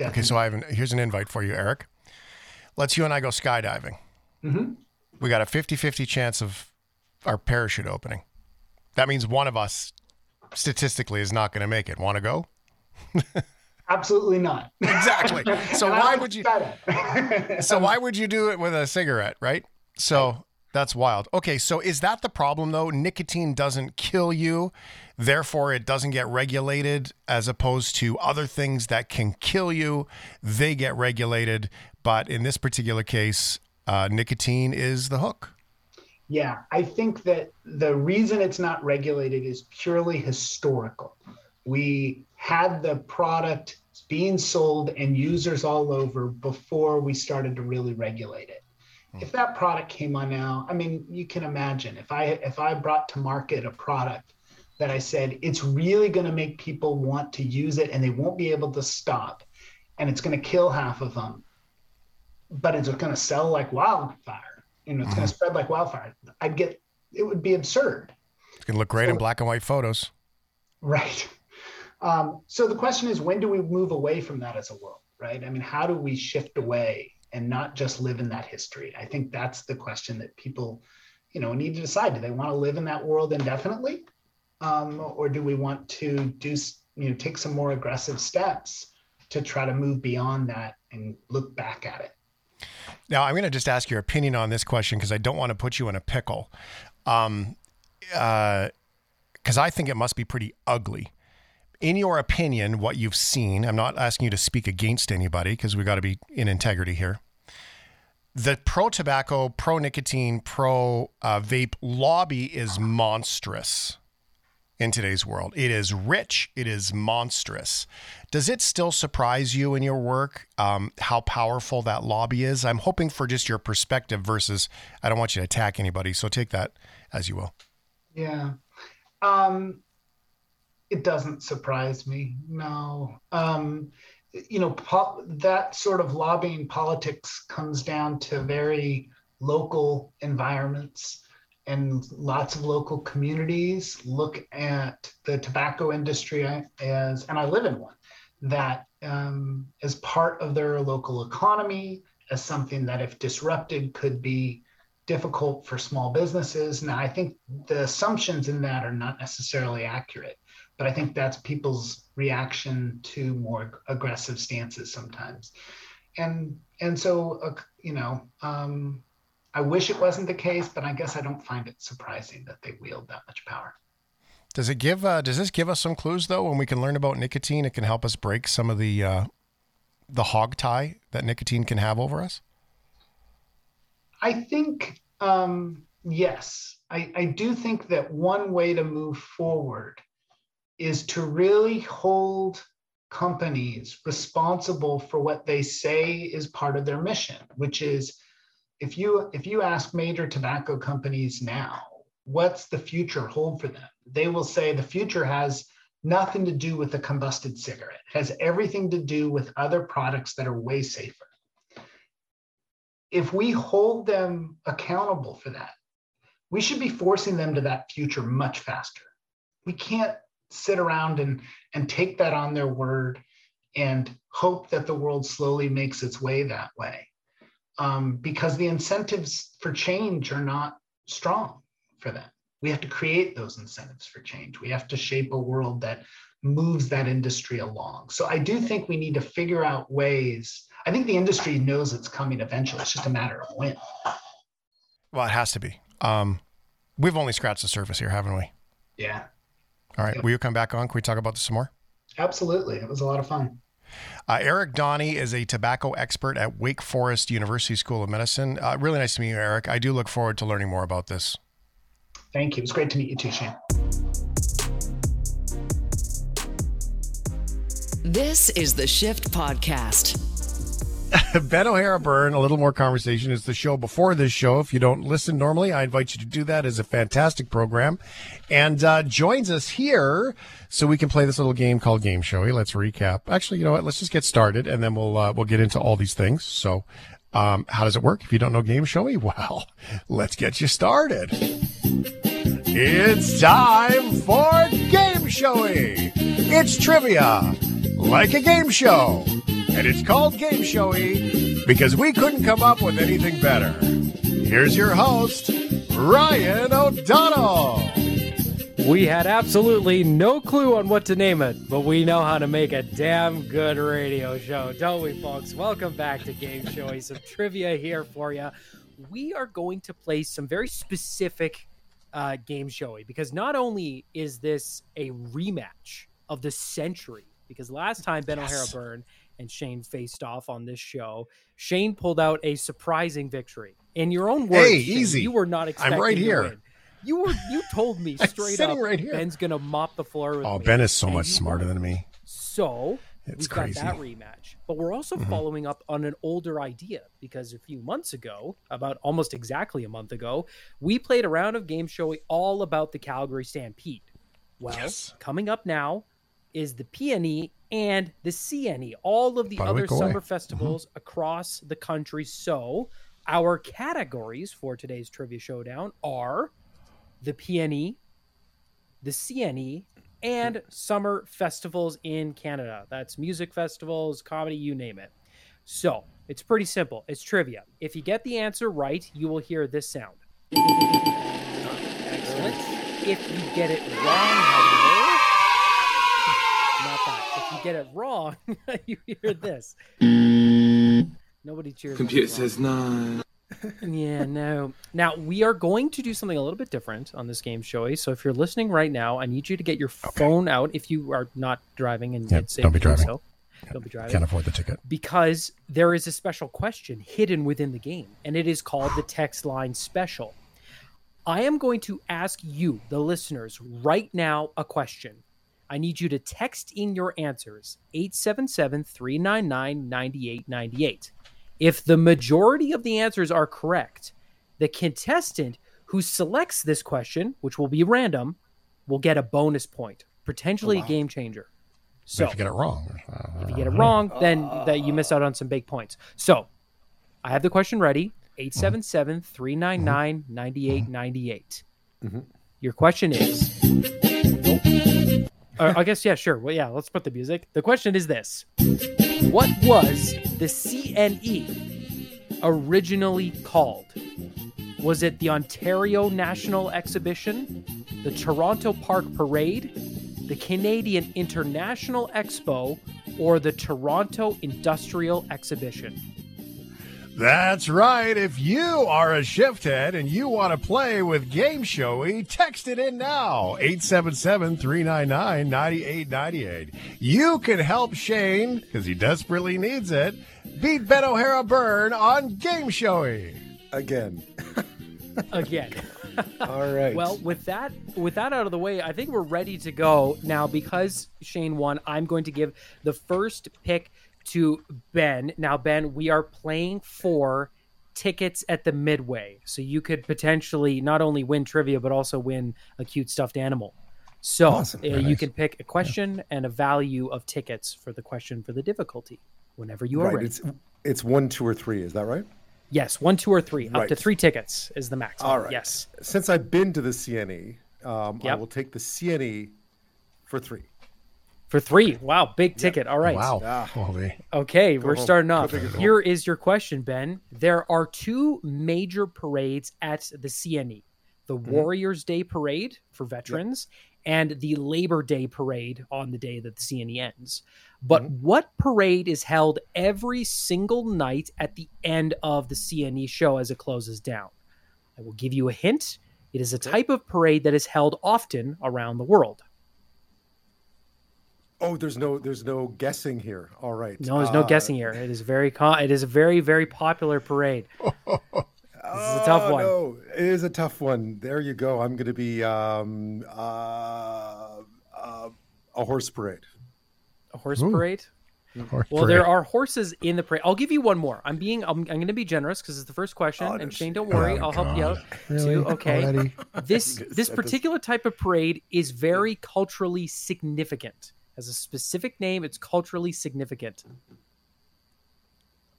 Okay, so I have an, here's an invite for you, Eric let's you and I go skydiving. Mm-hmm. We got a 50 50 chance of our parachute opening. That means one of us statistically is not going to make it. Want to go? Absolutely not. Exactly. So why would you? so why would you do it with a cigarette, right? So that's wild. Okay, so is that the problem though? Nicotine doesn't kill you, therefore it doesn't get regulated as opposed to other things that can kill you. They get regulated, but in this particular case, uh, nicotine is the hook. Yeah, I think that the reason it's not regulated is purely historical. We had the product being sold and users all over before we started to really regulate it. Hmm. If that product came on now, I mean, you can imagine if I if I brought to market a product that I said it's really going to make people want to use it and they won't be able to stop and it's going to kill half of them but it's going to sell like wildfire. You know, it's mm-hmm. going to spread like wildfire. I'd get it would be absurd. It's going to look great so, in black and white photos. Right. Um, so the question is, when do we move away from that as a world? Right. I mean, how do we shift away and not just live in that history? I think that's the question that people, you know, need to decide. Do they want to live in that world indefinitely, um, or do we want to do, you know, take some more aggressive steps to try to move beyond that and look back at it? Now, I'm going to just ask your opinion on this question because I don't want to put you in a pickle. Um, because uh, I think it must be pretty ugly. In your opinion, what you've seen, I'm not asking you to speak against anybody because we've got to be in integrity here. The pro tobacco, pro nicotine, pro uh, vape lobby is monstrous in today's world. It is rich, it is monstrous. Does it still surprise you in your work um, how powerful that lobby is? I'm hoping for just your perspective versus I don't want you to attack anybody, so take that as you will. Yeah. Um, it doesn't surprise me. No. Um, you know, po- that sort of lobbying politics comes down to very local environments and lots of local communities look at the tobacco industry as, and I live in one, that um, as part of their local economy, as something that, if disrupted, could be difficult for small businesses. Now, I think the assumptions in that are not necessarily accurate, but I think that's people's reaction to more aggressive stances sometimes. And and so, uh, you know, um, I wish it wasn't the case, but I guess I don't find it surprising that they wield that much power. Does it give? Uh, does this give us some clues though? When we can learn about nicotine, it can help us break some of the uh, the hog tie that nicotine can have over us. I think um, yes. I, I do think that one way to move forward is to really hold companies responsible for what they say is part of their mission, which is if you if you ask major tobacco companies now, what's the future hold for them? They will say the future has nothing to do with the combusted cigarette. It has everything to do with other products that are way safer. If we hold them accountable for that, we should be forcing them to that future much faster. We can't sit around and, and take that on their word and hope that the world slowly makes its way that way. Um, because the incentives for change are not strong for them. We have to create those incentives for change. We have to shape a world that moves that industry along. So I do think we need to figure out ways. I think the industry knows it's coming eventually. It's just a matter of when. Well, it has to be. Um, we've only scratched the surface here, haven't we? Yeah. All right. Yep. Will you come back on? Can we talk about this some more? Absolutely. It was a lot of fun. Uh, Eric Donny is a tobacco expert at Wake Forest University School of Medicine. Uh, really nice to meet you, Eric. I do look forward to learning more about this. Thank you. It was great to meet you too, Shane. This is the Shift Podcast. Ben O'Hara Byrne, a little more conversation is the show before this show. If you don't listen normally, I invite you to do that. It's a fantastic program, and uh, joins us here so we can play this little game called Game Showey. Let's recap. Actually, you know what? Let's just get started, and then we'll uh, we'll get into all these things. So, um, how does it work? If you don't know Game Showey, well, let's get you started. It's time for Game Showey. It's trivia, like a game show and it's called Game Showey because we couldn't come up with anything better. Here's your host, Ryan O'Donnell. We had absolutely no clue on what to name it, but we know how to make a damn good radio show, don't we, folks? Welcome back to Game Showey. Some trivia here for you. We are going to play some very specific uh, Game Showey because not only is this a rematch of the century, because last time Ben yes. O'Hara Byrne and Shane faced off on this show. Shane pulled out a surprising victory. In your own words, hey, easy. you were not expecting I'm right here. You were you told me straight up right here. Ben's gonna mop the floor with Oh, me. Ben is so much smarter than me. So it's we've crazy. got that rematch. But we're also mm-hmm. following up on an older idea because a few months ago, about almost exactly a month ago, we played a round of game show all about the Calgary Stampede. Well, yes. coming up now is the PNE and the CNE, all of the other summer festivals mm-hmm. across the country. So, our categories for today's trivia showdown are the PNE, the CNE, and summer festivals in Canada. That's music festivals, comedy, you name it. So, it's pretty simple. It's trivia. If you get the answer right, you will hear this sound. Excellent. If you get it wrong, not that. If you get it wrong, you hear this. Nobody cheers. Computer says no. yeah, no. Now we are going to do something a little bit different on this game, Showy. So if you're listening right now, I need you to get your okay. phone out. If you are not driving and yeah, don't be driving. So. Don't be driving. Can't afford the ticket. Because there is a special question hidden within the game, and it is called the text line special. I am going to ask you, the listeners, right now a question. I need you to text in your answers 877 399 9898. If the majority of the answers are correct, the contestant who selects this question, which will be random, will get a bonus point, potentially oh, wow. a game changer. So if you get it wrong, uh, if you get it wrong, then uh. that you miss out on some big points. So I have the question ready mm-hmm. 877 399 9898. Mm-hmm. Your question is uh, I guess yeah, sure. Well, yeah, let's put the music. The question is this: What was the CNE originally called? Was it the Ontario National Exhibition, the Toronto Park Parade, the Canadian International Expo, or the Toronto Industrial Exhibition? That's right. If you are a shift head and you want to play with Game Showey, text it in now. 877-399-9898. You can help Shane, because he desperately needs it, beat Ben O'Hara Byrne on Game Showey. Again. Again. All right. Well, with that with that out of the way, I think we're ready to go now. Because Shane won, I'm going to give the first pick to Ben. Now, Ben, we are playing for tickets at the midway, so you could potentially not only win trivia but also win a cute stuffed animal. So Awesome. uh, you nice. can pick a question and a value of tickets for the question for the difficulty whenever you are right. ready. It's it's one, two, or three. Is that right? Yes, one, two, or three. Up to three tickets is the maximum. All right. Yes. Since I've been to the CNE, um, I will take the CNE for three. For three. Wow, big ticket. All right. Wow. Ah. Holy. Okay, we're home. starting off. big or go Here is your question, Ben. There are two major parades at the CNE the Mm-hmm. Warriors Day Parade for veterans and the Labor Day Parade on the day that the CNE ends. But Mm-hmm. what parade is held every single night at the end of the CNE show as it closes down? I will give you a hint. It is a type of parade that is held often around the world. Oh, there's no there's no guessing here. All right. No, there's no Uh, guessing here. It is very con- it is a very very popular parade. this is a tough oh, one. No, it is a tough one. There you go. I'm going to be um, uh, uh, a horse parade. A horse Ooh. parade. Horse Well, there are horses in the parade. I'll give you one more. I'm being I'm, I'm going to be generous because it's the first question. Oh, and Shane, don't worry, Oh, I'll help you out. God. Really? Two. Okay. Already? This this this- particular type of parade is very culturally significant. Has a specific name. It's culturally significant.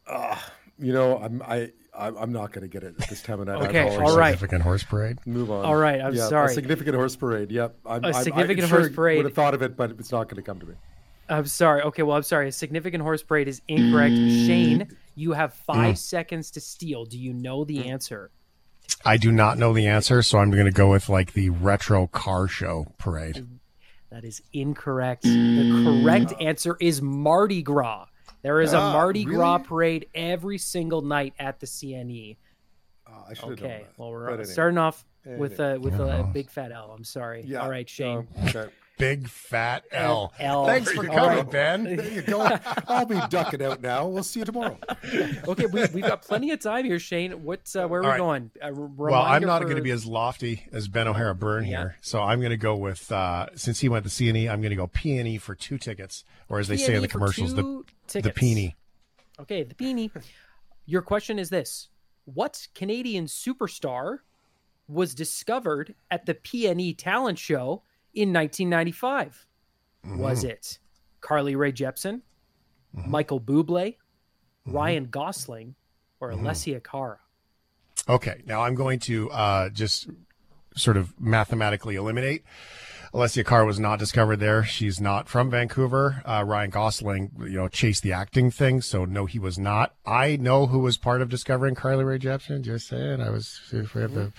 Ah, you know, I'm I I- I'm not going to get it at this time of night. I Okay, apologize. all right. Significant horse parade. Move on. All right, I'm yeah, sorry. A significant horse parade. Yep. I'm, A I'm- significant I'm horse sure parade. Would have thought of it, but it's not going to come to me. I'm sorry. Okay, well, I'm sorry. A significant horse parade is incorrect. Shane, mm. you have five mm. seconds to steal. Do you know the mm. answer? I do not know the answer, so I'm going to go with like the retro car show parade. That is incorrect. The correct answer is Mardi Gras. There is a Ah, Mardi Gras parade every single night at the CNE. Uh, I should have known Okay, that. well, we're But anyway. starting off with a with a Yeah. big fat L. I'm sorry. Yeah. All right, Shane. Oh, okay. Big fat L. L. Thanks for coming, right. Ben. There you go. I'll be ducking out now. We'll see you tomorrow. Okay, we, we've got plenty of time here, Shane. What? Uh, where are we All right. going? A r- Well, I'm not for- going to be as lofty as Ben O'Hara Byrne Yeah. here, so I'm going to go with uh, since he went to CNE, I'm going to go P and E for two tickets, or as they say in the commercials, the two the tickets. peony. Okay, the beanie. Your question is this: What Canadian superstar was discovered at the PNE talent show in 1995? Was mm-hmm. it Carly Rae Jepsen, mm-hmm. Michael Bublé, mm-hmm. Ryan Gosling, or Alessia Cara? Okay, now I'm going to uh, just sort of mathematically eliminate. Alessia Carr was not discovered there. She's not from Vancouver. Uh, Ryan Gosling, you know, chased the acting thing, so no, he was not. I know who was part of discovering Carly Rae Jepsen. Just saying, I was. If we have to,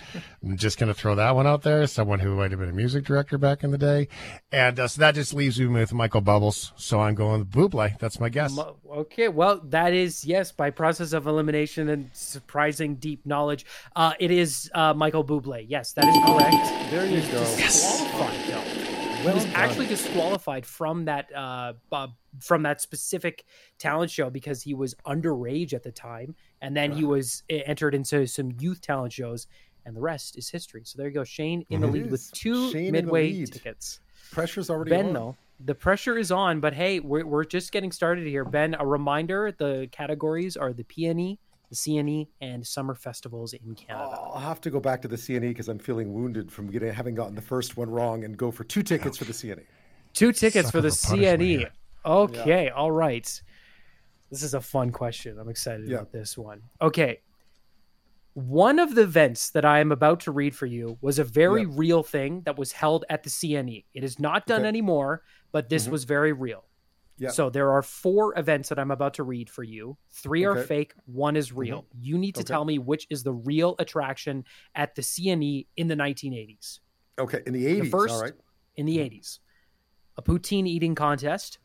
I'm just going to throw that one out there. Someone who might have been a music director back in the day, and uh, so that just leaves me with Michael Bubbles. So I'm going with Buble. That's my guess. Okay, well, that is yes, by process of elimination and surprising deep knowledge, uh, it is uh, Michael Bublé. Yes, that is correct. There you go. disqualified he was actually disqualified from that uh, uh, from that specific talent show because he was underage at the time, and then he was entered into some youth talent shows, and the rest is history. So there you go, Shane in the It lead with two Shane midway tickets. Pressure's already on Ben, on. though, the pressure is on, but hey, we're, we're just getting started here. Ben, a reminder the categories are the PNE, the CNE, and summer festivals in Canada. Oh, I'll have to go back to the CNE because I'm feeling wounded from getting having gotten the first one wrong and go for two tickets for the. CNE. Two tickets for Sucker the for punishment CNE. here. Okay, all right. This is a fun question. I'm excited Yeah. about this one. Okay. One of the events that I am about to read for you was a very Yeah. real thing that was held at the CNE. It is not done Okay. anymore, but this mm-hmm. was very real. Yeah. So there are four events that I'm about to read for you. Three are fake, one is real. You need to Okay. tell me which is the real attraction at the CNE in the 1980s. Okay, in the 80s. first- all right. In the 80s, a poutine eating contest,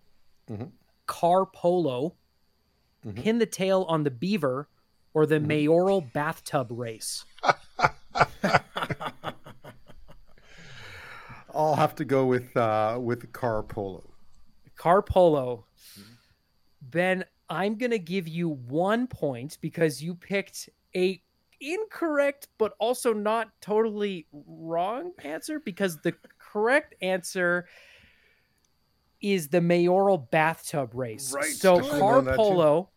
Mhm. car polo, Mm-hmm. pin the tail on the beaver, or the mayoral bathtub race. I'll have to go with uh, with car polo. Car polo. Mm-hmm. Ben, I'm going to give you one point because you picked a incorrect, but also not totally wrong answer because the correct answer is the mayoral bathtub race. Right. So I should've car known that polo,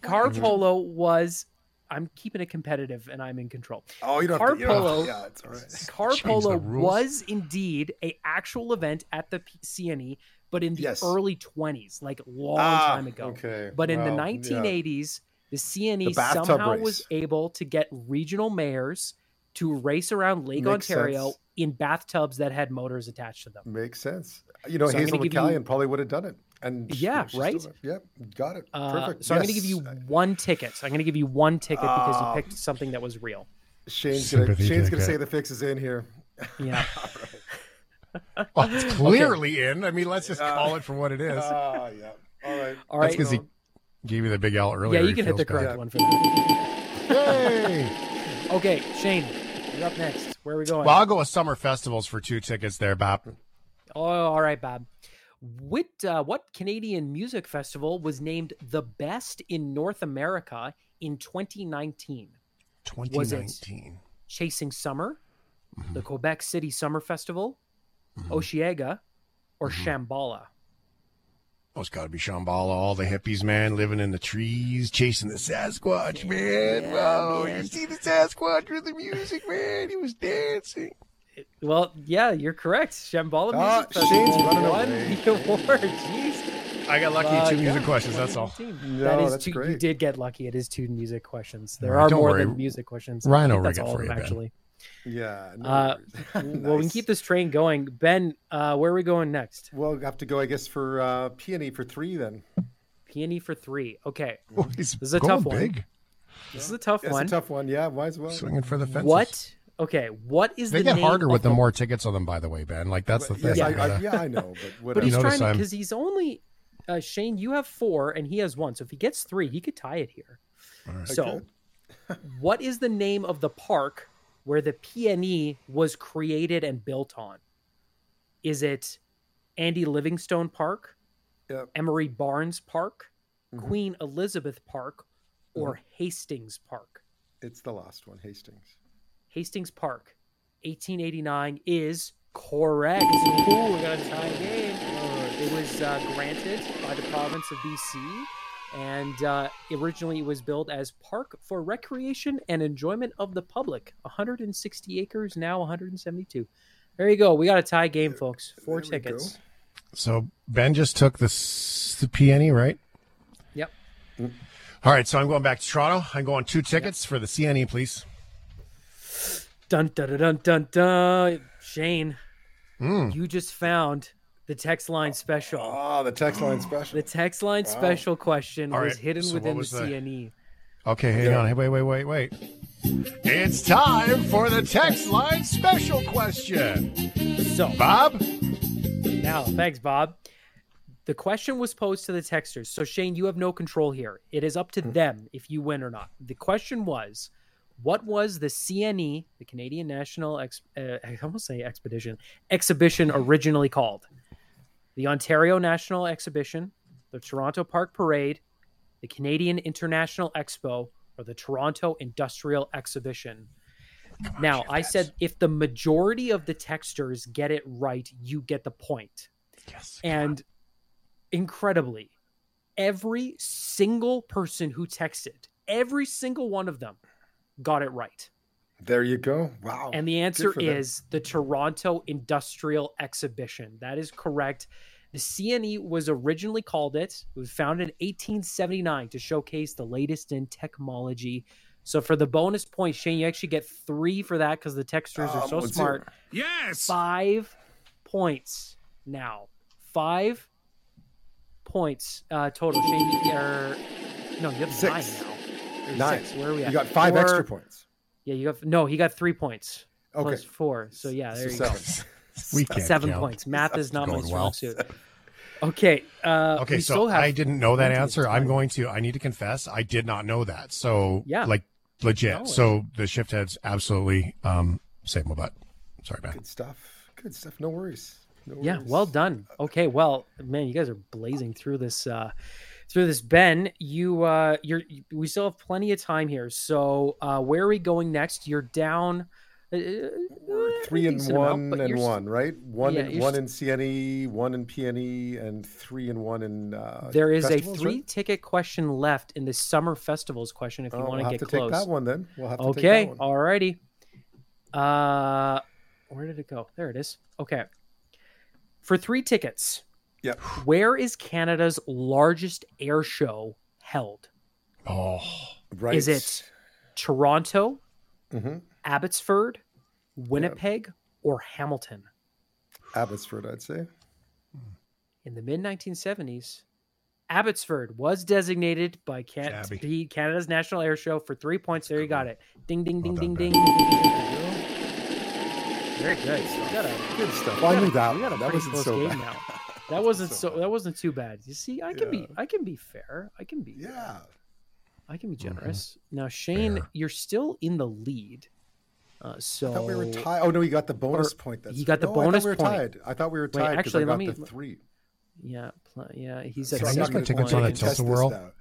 car polo was. I'm keeping it competitive, and I'm in control. Oh, you don't Car have to, you don't have to- polo. Yeah, it's all right. Car Change polo was indeed a actual event at the P- CNE, but in the Yes. early 20s, like long Ah, time ago. okay. But in the Well, yeah. 1980s, the CNE The somehow race. was able to get regional mayors to race around Lake Makes Ontario sense. in bathtubs that had motors attached to them. Makes sense. You know, So Hazel gonna you- McCallion probably would have done it. And she- Yeah, she's still right? there. Yep, got it. Uh, Perfect. so I'm going to give you one ticket. So I'm going to give you one ticket because Ah. you picked something that was real. Shane's gonna Sympathy Shane's gonna ticket. say the fix is in here. Yeah. Well, it's clearly in. I mean, let's just Uh, call it for what it is. Ah, yeah. All right. All That's right. because he gave you the big L earlier. Yeah, you can hit the correct bad. one for that. Hey! Okay, Shane, you're up next. Where are we going? Well, I'll go with summer festivals for two tickets there, Bob. Oh, all right, Bob. What uh, what Canadian music festival was named the best in North America in 2019? 2019. Chasing Summer, Mm-hmm. the Quebec City Summer Festival, Osheaga, or Mm-hmm. Shambhala? Oh, it's got to be Shambhala. All the hippies, man, living in the trees, chasing the Sasquatch, man. wow, you see the Sasquatch with the music, man. He was dancing. Well, yeah, you're correct. Shambhala Ah, Music Shane's Festival running won away. the award. Jeez. I got lucky Uh, two yeah, music questions. That's all. No, that is that's two, You did get lucky. It is two music questions. There All right, are more worry. than music questions. Ryan I will that's rig it all for of you, actually. Ben. Actually. Yeah. No Uh, worries. Well, we can keep this train going. Ben, uh, where are we going next? Well, we have to go, I guess, for uh, peony for three then. Peony for three. Okay, Oh, This is a going tough one. big. this is a tough It's one. a tough one. Yeah, might as well. Swinging for the fences. what? Okay, what is the? They the get name harder with the the more tickets on them, by the way, Ben. Like, that's the thing. Yes, I, You I, gotta- yeah, I know, but But he's trying because he's only uh, Shane. You have four, and he has one. So if he gets three, he could tie it here. So, what is the name of the park where the PNE was created and built on? Is it Andy Livingstone Park, Yep. Emery Barnes Park, Mhm. Queen Elizabeth Park, or Hastings Park? It's the last one, Hastings. Hastings Park, 1889 is correct. Ooh, we got a tie game. It was uh, granted by the province of BC, and uh, originally it was built as park for recreation and enjoyment of the public. 160 acres, now 172. There you go. We got a tie game, folks. Four There tickets. So Ben just took the, s- the peony, right? Yep. All right, so I'm going back to Toronto. I'm going two tickets for the CNE, please. Dun dun dun dun dun. dun. Shane, Mm. you just found the text line special. Oh, the text line special. The text line special question All was hidden so within the was the- CNE. Okay, hang on. Hey, wait, wait, wait, wait. It's time for the text line special question. So Bob? now, thanks, Bob. The question was posed to the texters. So Shane, you have no control here. It is up to them if you win or not. The question was, what was the CNE, the Canadian National Ex- uh, I almost say expedition exhibition originally called? The Ontario National Exhibition, the Toronto Park Parade, the Canadian International Expo, or the Toronto Industrial Exhibition. Now, I said if the majority of the texters get it right, you get the point. Yes. And incredibly, every single person who texted, every single one of them got it right. There you go. Wow. And the answer for them. is the Toronto Industrial Exhibition. That is correct. The CNE was originally called it. It was founded in 1879 to showcase the latest in technology. So for the bonus point, Shane, you actually get three for that because the texters are Um, so smart. hear Yes. Five points now. Five points uh, total. Shane, you, or, no, you have Six. nine now. Or Nine. Six. Where are we at? You got five Four- extra points. Yeah, you got no. He got three points. Okay. Plus four. So yeah, there So you go. seven. We can't Seven count. points. Math is not my strong well. suit. Okay. Uh, Okay, we so still have I didn't know that answer. I'm going to, I need to confess, I did not know that. So, Yeah. like, legit. No, so the shift heads absolutely um, saved my butt. Sorry, man. Good stuff. Good stuff. No worries. No Yeah, well done. Okay, well, man, you guys are blazing through this uh through this. Ben, you uh, you're we still have plenty of time here. So uh, where are we going next? You're down. Uh, three and decent amount, one and one, right? One Yeah, in one s- in CNE, one in PNE, and three and one in. Uh, There is a three right? ticket question left in the summer festivals question. If you Oh, want we'll to have get to close, take that one then. We'll have to okay, take that one. alrighty. Uh, where did it go? There it is. Okay, for three tickets, Yep. where is Canada's largest air show held? Oh, Right. Is it Toronto, Mhm. Abbotsford, Winnipeg, or Hamilton? Abbotsford? I'd say. In the mid 1970s, Abbotsford was designated by Can- to be Canada's national air show for three points. There you got it. Ding, ding, ding, Well ding, ding, ding, ding. Very good. A Good stuff. we Well, I knew that. we got a that pretty wasn't close so game bad. now. That wasn't so so. That wasn't too bad. You see, I can be. I can be fair. I can be. Yeah. I can be generous. Now, Shane, Fair. you're still in the lead. Uh, so I thought we were tied. Oh no, you got the bonus Or- point. That's you got the no, bonus I thought we were point. tied. I thought we were Wait, actually, I got let me- the three. Yeah, pl- yeah. He's at Can I I'm not gonna- tickets on we a can tilt-a-whirl?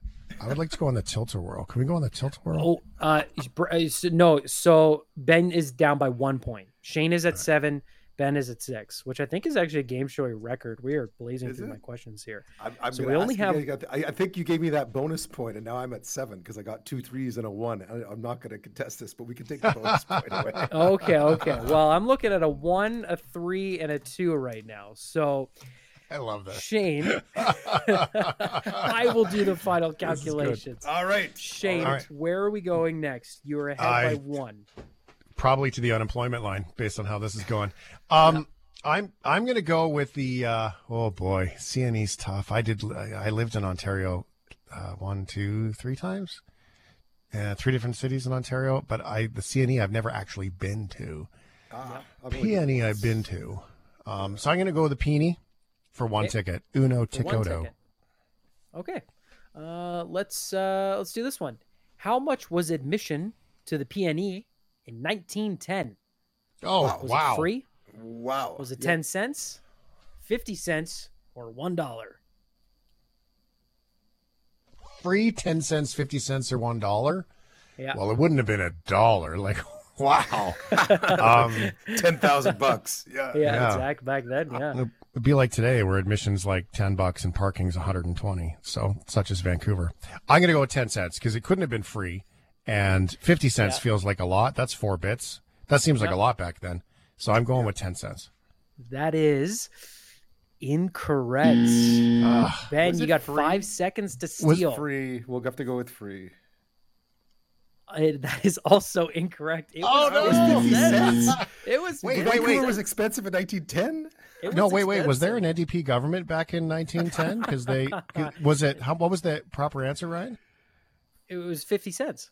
I would like to go on the tilt-a-whirl. Can we go on the tilt-a-whirl? Oh, uh, uh, so- no. So Ben is down by one point. Shane is at seven. Ben is at six, which I think is actually a game show record. We are blazing Is through it? my questions here. I'm, I'm So we only ask you have- the- I, I think you gave me that bonus point, and now I'm at seven because I got two threes and a one. I, I'm not going to contest this, but we can take the bonus point away. Okay, okay. Well, I'm looking at a one, a three, and a two right now. So I love that. Shane, I will do the final calculations. All right. Shane, All right. where are we going next? You're ahead I- by one. Probably to the unemployment line, based on how this is going. Um, I'm I'm going to go with the. Uh, oh boy, CNE's tough. I did. I lived in Ontario, uh, one, two, three times. Uh, three different cities in Ontario, but I the CNE I've never actually been to. Ah, I'll go with you. PNE I've been to. Um, so I'm going to go with the Peony for one Okay. ticket. Uno Ticoto. Okay. Uh, let's uh, let's do this one. How much was admission to the PNE in 1910? Oh Was wow! it free? Wow. Was it Yeah. 10 cents, 50 cents, or $1? Free ten cents, fifty cents, or one dollar. Yeah. Well, it wouldn't have been a dollar. Like wow. um, ten thousand bucks? Yeah. yeah, yeah. exact back then. Yeah. It'd be like today where admission's like 10 bucks and parking's 120. So, such as Vancouver. I'm going to go with 10 cents because it couldn't have been free. And 50 cents Yeah. feels like a lot. That's four bits. That seems like Yeah. a lot back then. So, I'm going with 10 cents. That is incorrect. Ah, ben, you got free? five seconds to steal. Was steal. free. We'll have to go with free. Uh, that is also incorrect. It Oh, was no. 50 cents. It was Wait, wait, wait. was expensive in 1910. no, was wait, wait. Was there an NDP government back in 1910? Because they, was it, how, what was the proper answer, Ryan? It was 50 cents.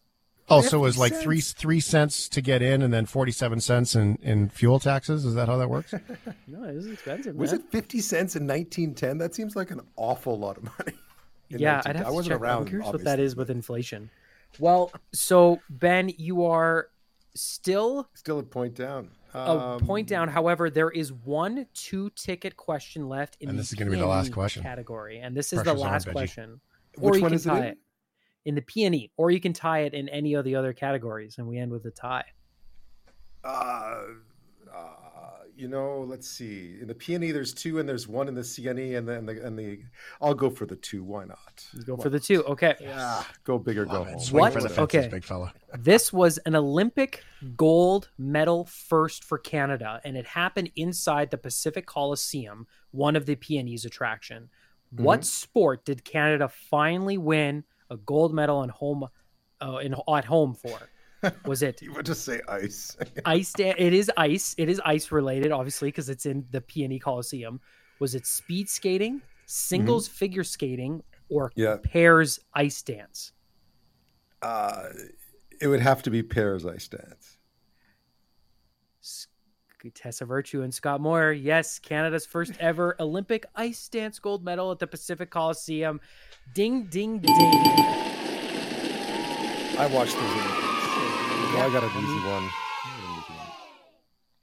Oh, so it was like three cents. three cents to get in, and then forty seven cents in, in fuel taxes. Is that how that works? No, it was expensive. Was man. it 50 cents in 1910? That seems like an awful lot of money. yeah, 1910. I'd have I to wasn't check. around. I'm curious what that is with inflation. Well, so Ben, you are still Still a point down. a Um, point down. However, there is one two-ticket question left in And the this is gonna be the last question. category, and this is Pressure's the last Veggie. question. Which or you one can is it tie in? the peony, or you can tie it in any of the other categories, and we end with a tie. Uh, uh, you know, let's see. In the peony, there's two, and there's one in the CNE, and then the and the. I'll go for the two. Why not? You go for the two. Okay. Yeah, go big or go Love home. Swing What? for the Okay. big fella. This was an Olympic gold medal first for Canada, and it happened inside the Pacific Coliseum, one of the PNE's attraction. What sport did Canada finally win a gold medal in home, uh, in at home for? Was it You would just say ice. ice? It is ice. It is ice related, obviously, because it's in the Peony Coliseum. Was it speed skating, singles figure skating, or Yeah. pairs ice dance? Uh, it would have to be pairs ice dance. S- Tessa Virtue and Scott Moir. Yes, Canada's first ever Olympic ice dance gold medal at the Pacific Coliseum. Ding, ding, ding. I watched those Olympics. Well, I got an easy one.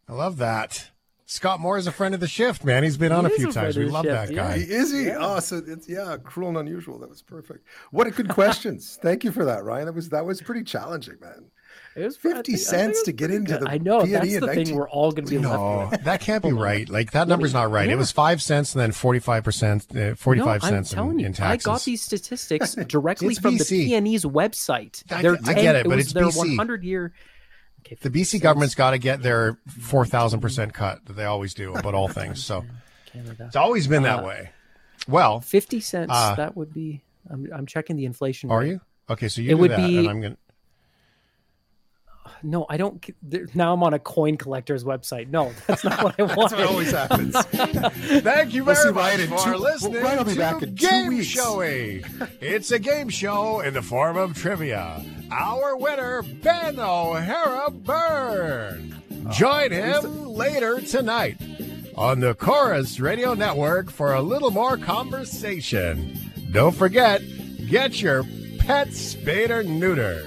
I love that. Scott Moir is a friend of the shift, man. He's been on He a few a times. We love shift, that yeah. guy. Is he? Oh, so it's yeah, cruel and unusual. That was perfect. What a good questions. Thank you for that, Ryan. That was that was pretty challenging, man. It was 50 think- cents was to get into good. the I know P&E that's in the 19 thing we're all going to be left No, with. that can't be right. Like that number's not right. It was five cents and then forty-five percent, uh, forty-five cents I'm telling in, you, I got these statistics directly from BC. the PNE's website. I- Their I get it, but was it's their BC. 100 year. Okay, The BC cents, government's got to get their four thousand percent cut that they always do about all things. So Canada. it's always been that Uh, way. Well, 50 cents. Uh, that would be. I'm, I'm checking the inflation. are rate. you okay? So you It do would that, be- and I'm gonna. No, I don't. there- Now I'm on a coin collector's website. No, that's not what I want. That's what always happens. Thank you We'll very much for two- listening Ryan will be to back in two weeks. Showey. It's a game show in the form of trivia. Our winner, Ben O'Hara Byrne. Uh, Join him later tonight on the Corus Radio Network for a little more conversation. Don't forget, get your pet spayed or neutered.